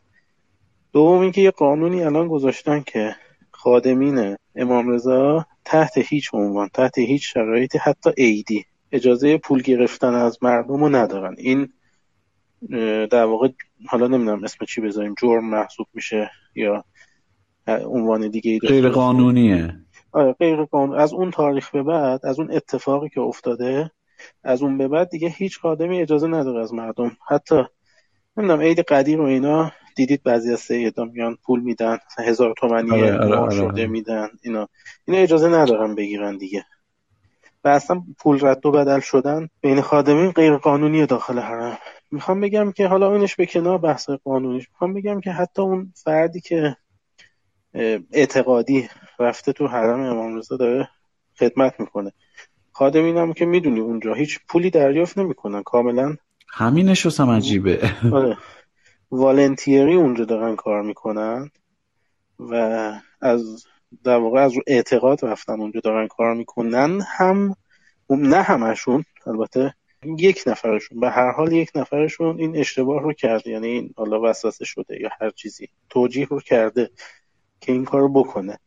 دوم اینکه یه قانونی الان گذاشتن که خادمین امام رضا تحت هیچ عنوان تحت هیچ شرایطی حتی عیدی. اجازه پول گرفتن از مردم رو ندارن. این در واقع حالا نمی‌دونم اسم چی بذاریم جرم محسوب میشه یا عنوان دیگه غیر قانونیه آره غیر قانون از اون تاریخ به بعد از اون اتفاقی که افتاده از اون به بعد دیگه هیچ خادمی اجازه نداره از مردم. حتی نمی‌دونم عید قدیر و اینا دیدید بعضی از سیدا میان پول میدن هزار تومنی آره آره آره شده. میدن اینا. اینا اجازه ندارن بگیرن دیگه. و اصلا پول رد و بدل شدن بین خادمین غیر قانونی داخل حرم می‌خوام بگم که حالا اینش به کنار بحث قانونیش. می‌خوام بگم که حتی اون فردی که اعتقادی رفته تو حرم امام رضا داره خدمت می‌کنه. خادمین هم که می‌دونی اونجا هیچ پولی دریافت نمی‌کنن کاملا همینش هم عجیبه. آره. والنتیری اونجا دارن کار می‌کنن و از در واقع از اعتقاد رفتن اونجا دارن کار می‌کنن. هم نه همشون البته یک نفرشون به هر حال یک نفرشون این اشتباه رو کرده. یعنی این حالا وسوسه شده یا هر چیزی. توجیه رو کرده که این کار رو بکنه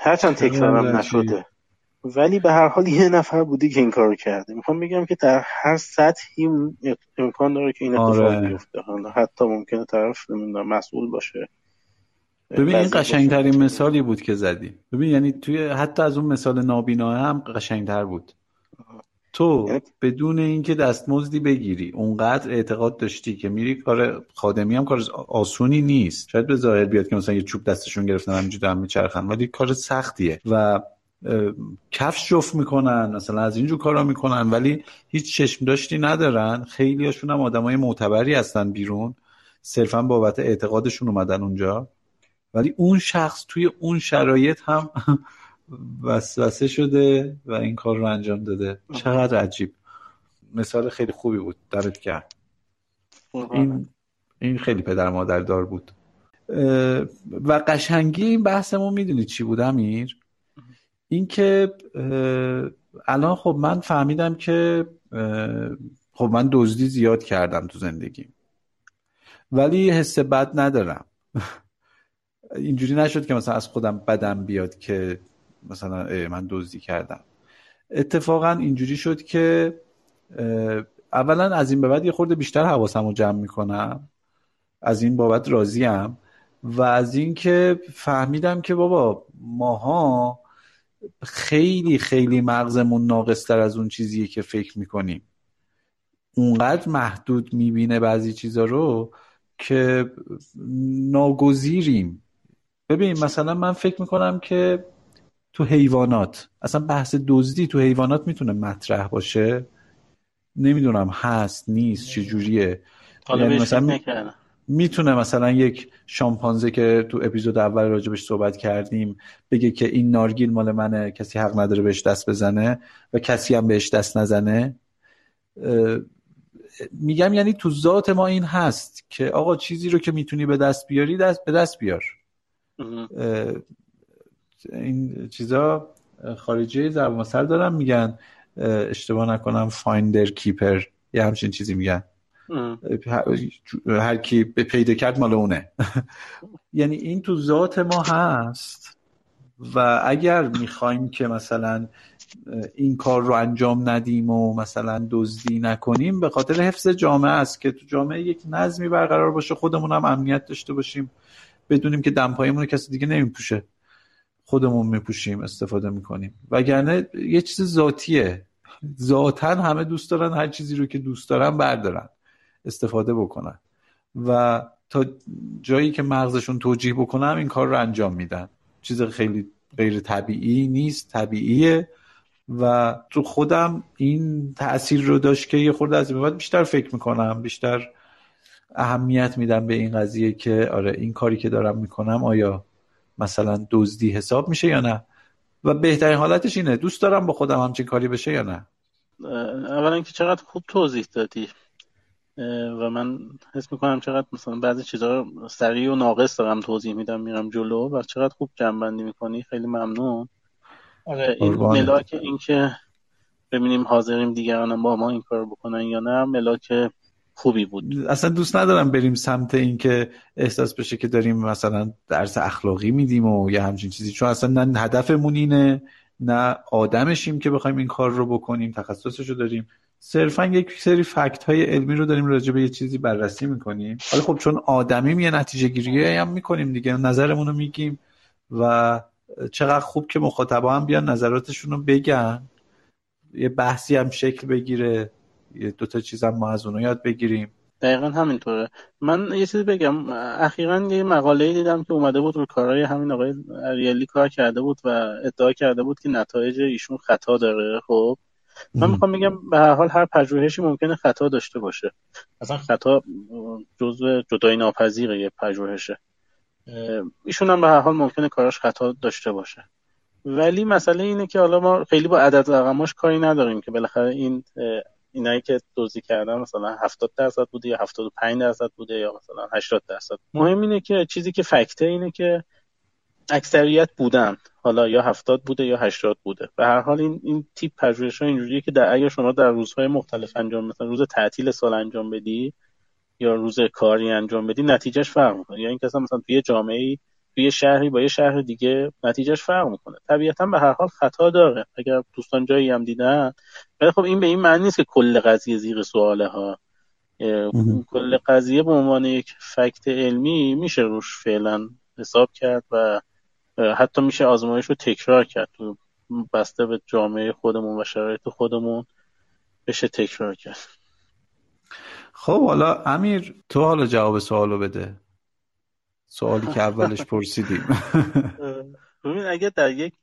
هرچند تکرارم نشده. ولی به هر حال یه نفر بودی که این کارو کرده. می‌خوام بگم که در هر سطحی امکان داره که این اتفاق آره. بیفته. حتی ممکنه طرف مسئول باشه. ببین این قشنگترین مثالی بود که زدی ببین یعنی توی حتی از اون مثال نابینا هم قشنگتر بود. تو یعنی بدون اینکه دستمزدی بگیری اونقدر اعتقاد داشتی که میری کار خادمی هم کار آسونی نیست. شاید به ظاهر بیاد که مثلا یه چوب دستشون گرفتن همینجوری هم میچرخن ولی کار سختیه. و کفش جفت می‌کنن مثلا از اینجور کارا می‌کنن ولی هیچ چشم داشتی ندارن. خیلی هاشون هم آدمای معتبری هستن بیرون. صرفا بابت اعتقادشون اومدن اونجا. ولی اون شخص توی اون شرایط هم *laughs* وسوسه شده و این کار رو انجام داده. چقدر عجیب. مثال خیلی خوبی بود. درت کرد این این خیلی پدر مادر دار بود. و قشنگی این بحثمون می‌دونید چی بود امیر؟ اینکه الان خب من فهمیدم که خب من دزدی زیاد کردم تو زندگیم. ولی حس بد ندارم. *laughs* اینجوری نشد که مثلا از خودم بدم بیاد که مثلا من دزدی کردم. اتفاقا اینجوری شد که اولا از این به بعد یه خورده بیشتر حواسم رو جمع می‌کنم. از این بابت راضیم. و از اینکه فهمیدم که بابا ماها خیلی خیلی مغزمون ناقصتر از اون چیزیه که فکر می‌کنیم. اونقدر محدود می‌بینه بعضی چیزا رو که ناگزیریم. ببین مثلا من فکر می‌کنم که تو حیوانات اصلا بحث دزدی تو حیوانات می‌تونه مطرح باشه؟ نمی‌دونم هست نیست چجوریه؟ یعنی مثلا می‌تونه مثلا یک شامپانزه که تو اپیزود اول راجبش صحبت کردیم بگه که این نارگیل مال منه کسی حق نداره بهش دست بزنه و کسی هم بهش دست نزنه. میگم یعنی تو ذات ما این هست که آقا چیزی رو که می‌تونی به دست بیاری دست به دست بیار. این چیزا خارجی ضرب مثل دارن میگن اشتباه نکنم فایندر کیپر یه همچین چیزی میگن. هر کی به پیدا کرد مال اونه. *laughs* یعنی این تو ذات ما هست و اگر می‌خوایم که مثلا این کار رو انجام ندیم و مثلا دزدی نکنیم به خاطر حفظ جامعه است که تو جامعه یک نظمی برقرار باشه خودمون هم امنیت داشته باشیم بدونیم که دمپایمون کسی دیگه نمیپوشه. خودمون میپوشیم استفاده می‌کنیم. وگرنه یه چیز ذاتیه. ذاتا همه دوست دارن هر چیزی رو که دوست دارن بردارن. استفاده بکنن. و تا جایی که مغزشون توجیه بکنم این کار رو انجام میدن. چیز خیلی غیر طبیعی نیست طبیعیه. و تو خودم این تاثیر رو داشت که یه خورده از این بعد بیشتر فکر می‌کنم بیشتر اهمیت میدم به این قضیه که آره این کاری که دارم می‌کنم آیا مثلا دزدی حساب میشه یا نه؟ و بهترین حالتش اینه دوست دارم با خودم همچین کاری بشه یا نه؟ اولا که چقدر خوب توضیح دادی. و من حس می‌کنم چقدر مثلا بعضی چیزها رو سریع و ناقص دارم توضیح میدم میرم جلو و چقدر خوب جنبندی می‌کنی خیلی ممنون. آره. این ملاک این که ببینیم حاضریم دیگران با ما این کار بکنن یا نه ملاک خوبی بود. اصلا دوست ندارم بریم سمت این که احساس بشه که داریم مثلا درس اخلاقی میدیم و یا همچین چیزی. چون اصلا نه هدفمون اینه نه آدمشیم که بخوایم این کار رو بکنیم تخصصش رو داریم. صرفا یک سری فکت های علمی رو داریم راجع به یه چیزی بررسی می‌کنیم. حالا خب چون آدمیم یه نتیجه گیری هم می‌کنیم دیگه. نظرمون رو میگیم و چقدر خوب که مخاطبا هم بیان نظراتشون رو بگن. یه بحثی هم شکل بگیره. یه دوتا چیز هم ما از اونو یاد بگیریم. دقیقا همینطوره. من یه چیزی بگم. اخیرا یه مقاله دیدم که اومده بود رو کارهای همین آقای اریالی کار کرده بود و ادعا کرده بود که نتایج ایشون خطا داره. خب؟ من می‌خوام بگم به هر حال هر پژوهشی ممکنه خطا داشته باشه. اصلا خطا جزء جدای ناپذیره یه پژوهشه. ایشون هم به هر حال ممکنه کاراش خطا داشته باشه. ولی مسئله اینه که حالا ما خیلی با عدد رقماش کاری نداریم که بالاخره این اینایی که دوزی کردن مثلا 70 درصد بوده یا 75 درصد بوده یا مثلا 80 درصد. مهم اینه که چیزی که فکته اینه که اکثریت بودن. حالا یا 70 بوده یا 80 بوده. به هر حال این این تیپ پژوهش ها اینجوریه که در اگر شما در روزهای مختلف انجام مثلا روز تعطیل سال انجام بدی یا روز کاری انجام بدی نتیجهش فرق می‌کنه. یا اینکه مثلا توی جامعه توی شهری با یه شهر دیگه نتیجهش فرق می‌کنه. طبیعتا به هر حال خطا داره. اگر دوستان جایی هم دیدن. ولی خب این به این معنی نیست که کل قضیه زیر سواله ها کل قضیه به عنوان یک فکت علمی میشه روش فعلا حساب کرد و حتی میشه آزمایش رو تکرار کرد. تو بسته به جامعه خودمون و شرایط خودمون بشه تکرار کرد. خب حالا امیر تو حالا جواب سوالو بده. سوالی که اولش پرسیدیم. *laughs* ببین اگه در یک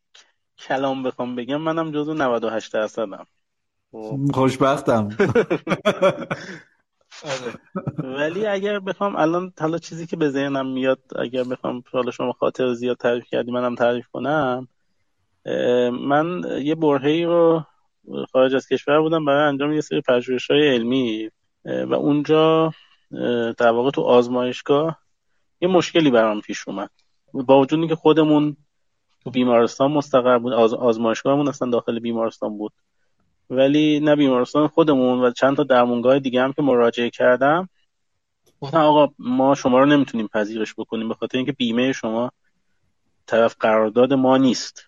کلام بخوام بگم منم جزو 98 درصدم. خب. خوشبختم. *laughs* ولی اگر بخوام الان حالا چیزی که به ذهنم میاد اگر بخوام حالا شما خاطر زیاد تعریف کردی منم تعریف کنم. من یه برهی رو خارج از کشور بودم برای انجام یه سری پژوهش های علمی و اونجا در واقع تو آزمایشگاه یه مشکلی برام پیش اومد. با وجود که خودمون تو بیمارستان مستقر بود آز... آزمایشگاهمون اصلا داخل بیمارستان بود. ولی نه بیمارستان خودمون و چند تا درمونگاه دیگه هم که مراجعه کردم. گفتن آقا ما شما رو نمی‌تونیم پذیرش بکنیم به خاطر اینکه بیمه شما طرف قرارداد ما نیست.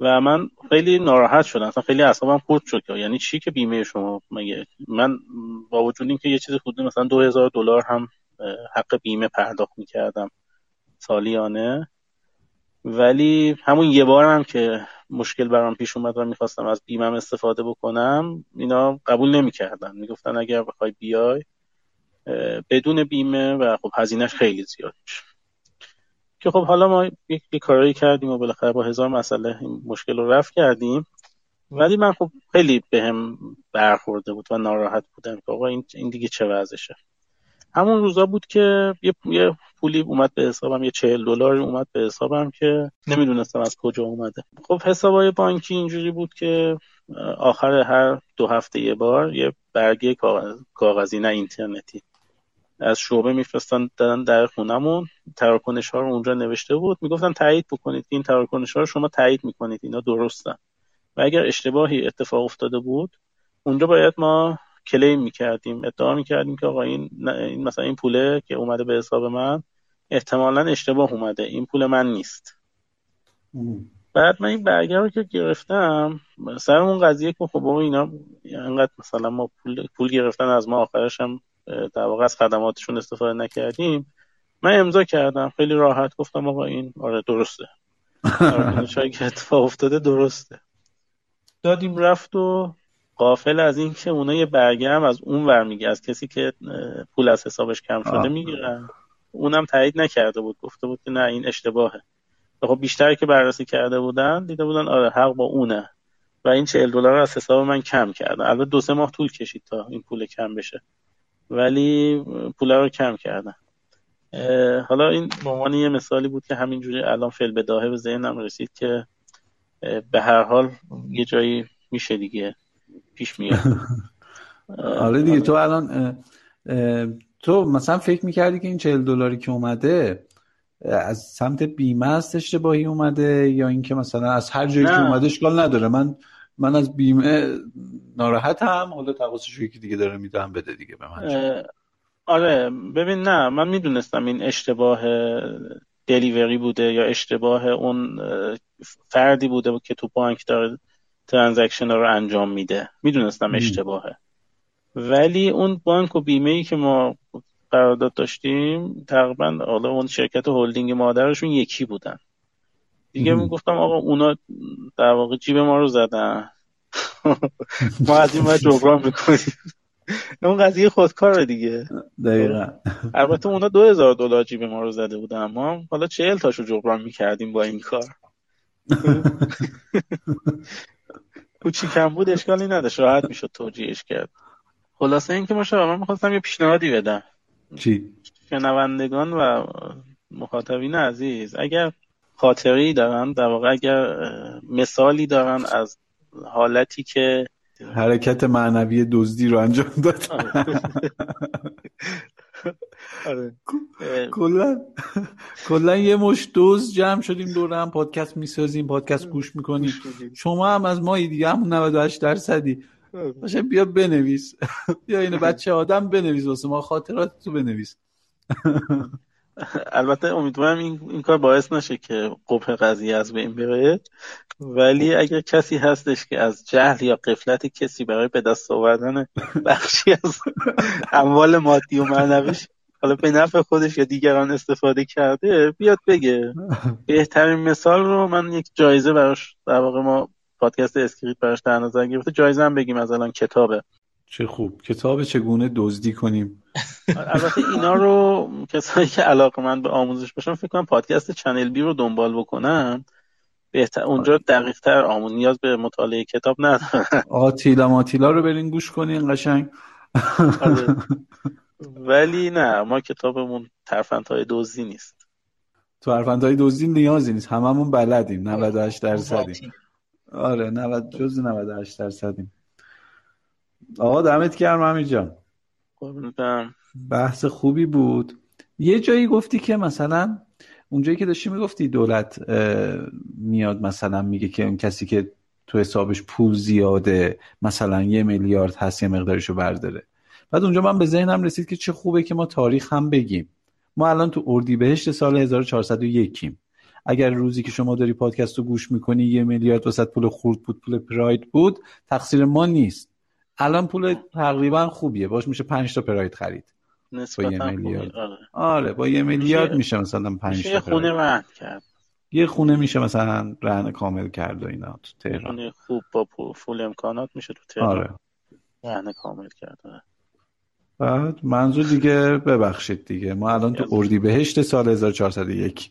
و من خیلی ناراحت شدم. اصلا خیلی اعصابم خورد شد یعنی چی که بیمه شما مگه؟ من با وجود اینکه یه چیز حدود مثلا 2000 دلار هم حق بیمه پرداخت می‌کردم سالیانه. ولی همون یه بار هم که مشکل برام پیش اومد و می‌خواستم از بیمم استفاده بکنم اینا قبول نمی‌کردن. می‌گفتن اگر بخوای بیای بدون بیمه و خب هزینهش خیلی زیاد که خب حالا ما یک, کارایی کردیم و بالاخره با هزار مسئله این مشکل رو رفت کردیم. ولی من خب خیلی بهم به برخورده بود و ناراحت بودم که آقا این, این دیگه چه وضعشه؟ همون روزا بود که یه, پولی اومد به حسابم یه چهل دلار اومد به حسابم که نمی‌دونستم از کجا اومده. خب حسابای بانکی اینجوری بود که آخر هر دو هفته یه بار یه برگه کاغذی نه اینترنتی. از شعبه میفرستن دادن در خونمون تراکنش ها رو اونجا نوشته بود. می‌گفتن تایید بکنید. این تراکنش ها رو شما تایید می‌کنید. اینا درستن. و اگر اشتباهی اتفاق افتاده بود اونجا باید ما کلیم می‌کردیم. ادعا می‌کردیم که آقا این, این مثلا این پوله که اومده به حساب من احتمالا اشتباه اومده. این پول من نیست. بعد من این برگه رو که گرفتم سر اون قضیه که خب اینا انقدر مثلا ما پول, پول گرفتن از ما آخرش هم در واقع از خدماتشون استفاده نکردیم. من امضا کردم. خیلی راحت گفتم آقا این آره درسته. *laughs* شاید که اتفاق افتاده درسته. دادیم رفت و قافل از این که اونا یه برگه هم از اون ور میگه از کسی که پول از حسابش کم شده می‌گیرن. اونم تایید نکرده بود گفته بود که نه این اشتباهه. خب بیشتر که بررسی کرده بودن دیده بودن آره حق با اونه. و این 40 دلار از حساب من کم کردن. البته دو سه ماه طول کشید تا این پول کم بشه. ولی پول رو کم کردن. حالا این به عنوان یه مثالی بود که همینجوری الان فعل بداهه به ذهنم رسید که به هر حال یه جایی میشه دیگه. پیش میاد. *laughs* آره دیگه تو الان تو مثلا فکر می‌کردی که این چهل دلاری که اومده از سمت بیمه است اشتباهی اومده یا اینکه مثلا از هر جایی که اومده اشکال نداره؟ من من از بیمه ناراحتم حالا تقاصش یکی دیگه داره میدم بده دیگه به من. آره ببین نه من می‌دونستم این اشتباه delivery بوده یا اشتباه اون فردی بوده که تو بانک داره transaction رو انجام میده. می‌دونستم اشتباهه. ولی اون بانک و بیمه ای که ما قرارداد داشتیم تقریبا حالا اون شرکت هلدینگ مادرشون یکی بودن. دیگه می‌گفتم آقا اونا در واقع جیب ما رو زدن. *laughs* ما از این جبران می‌کنیم. اون قضیه خودکار دیگه. دقیقا. البته اونا دو هزار دلار جیب ما رو زده بودن. ما حالا چهل تاشو جبران می‌کردیم با این کار. *laughs* کوچیکم بود اشکالی نداشت. راحت می‌شد توجیهش کرد. خلاصه اینکه ما من می‌خواستم یه پیشنهادی بدم. چی؟ شنوندگان و مخاطبین عزیز اگر خاطری دارن در واقع اگر مثالی دارن از حالتی که حرکت معنوی دزدی رو انجام داد *laughs* *laughs* آره. کلا کلا یه مش دوز جمع شدیم دور هم پادکست می‌سازیم پادکست گوش می‌کنیم. شما هم از ما دیگه همون 98 درصدی. باشه بیا بنویس. *laughs* بیا اینو بچه آدم بنویس واسه ما خاطرات تو بنویس. *laughs* البته امیدوارم این, این کار باعث نشه که قبه قضیه از بین بره. ولی اگر کسی هستش که از جهل یا غفلت کسی برای به دست آوردن بخشی از اموال مادی و معنویش حالا به نفع خودش یا دیگران استفاده کرده بیاد بگه. بهترین مثال رو من یک جایزه براش در واقع ما پادکست اسکریپت براش در نظر گرفته. جایزه هم بگیم از الان کتابه. چه خوب. کتاب چگونه دزدی کنیم؟ البته اینا رو کسایی که علاقه من به آموزش باشن فکر کنم پادکست چنل بی رو دنبال بکنن. بهتر اونجا دقیق تر آمون نیاز به مطالعه کتاب ندارن. آتیلا ماتیلا رو برین گوش کنین قشنگ. آره. ولی نه ما کتابمون ترفندهای دوزی نیست. ترفندهای دوزی نیازی نیست. هممون بلدیم. 98 درصدیم. آره 90 جز 98 درصدیم. آقا دمت گرم همین جان. بحث خوبی بود. یه جایی گفتی که مثلا اونجایی که داشتی می‌گفتی دولت میاد مثلا میگه که اون کسی که تو حسابش پول زیاده مثلا یه میلیارد هست یه مقدارشو برداره. بعد اونجا من به ذهنم رسید که چه خوبه که ما تاریخ هم بگیم. ما الان تو اردیبهشت سال 1401 اگر روزی که شما داری پادکست رو گوش می‌کنی یه میلیارد وسط پول خورد بود پول پراید بود تقصیر ما نیست. الان پول تقریبا خوبیه. باش میشه 5 تا پراید خرید. با یه میلیارد. آره. آره با یه میلیارد میشه مثلا 5 تا خونه رهن کرد. یه خونه میشه مثلا رهن کامل کرد و اینا تو تهران. خوب با full امکانات میشه تو تهران. آره. رهن کامل کرد آره. بعد منظور دیگه ببخشید دیگه. ما الان تو اردی بهشت سال 1401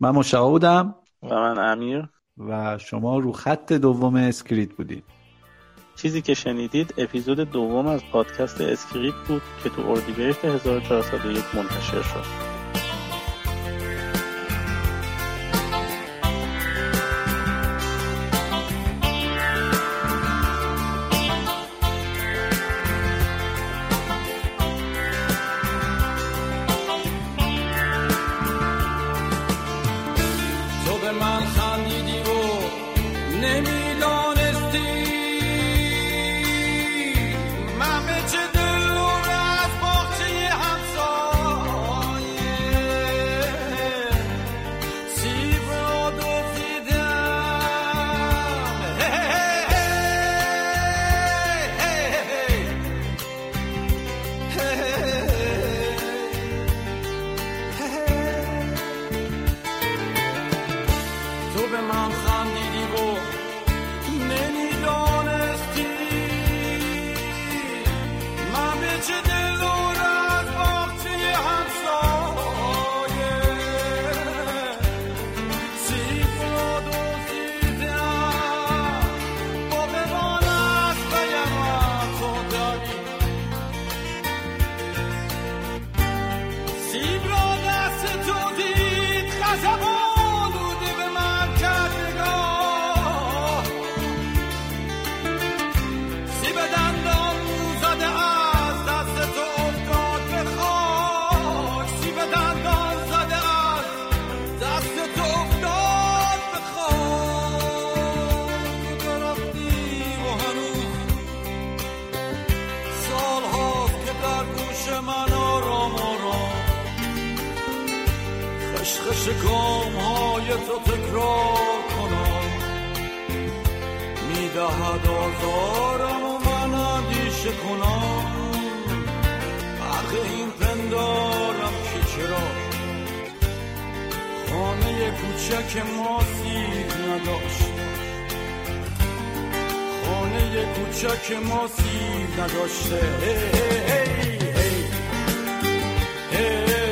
من مشتاق بودم و من امیر. و شما رو خط دوم اسکریت بودید. چیزی که شنیدید اپیزود دوم از پادکست اسکریپت بود که تو اردیبهشت 1401 منتشر شد. شکام های تو تکرار کنم. می‌دهد آزارم و من اندیشه کنم. حق این پندارم که چرا؟ خانه کوچک ما سیر نداشت. خانه کوچک ما سیر نداشته. تو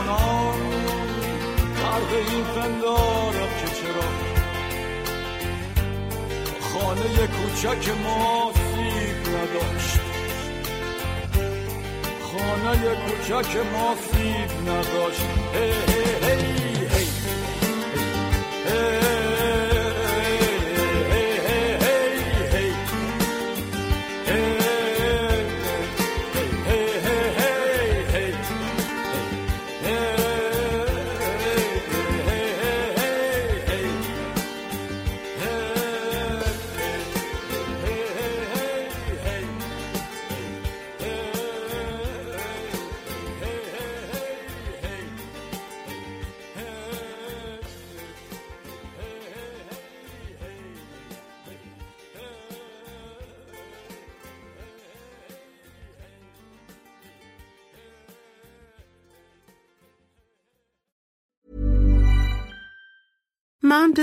کنم درد این پندارم که چرا؟ خانه کوچک ما سیب نداشت. خانه کوچک ما سیب نداشت. هی هی هی هی هی.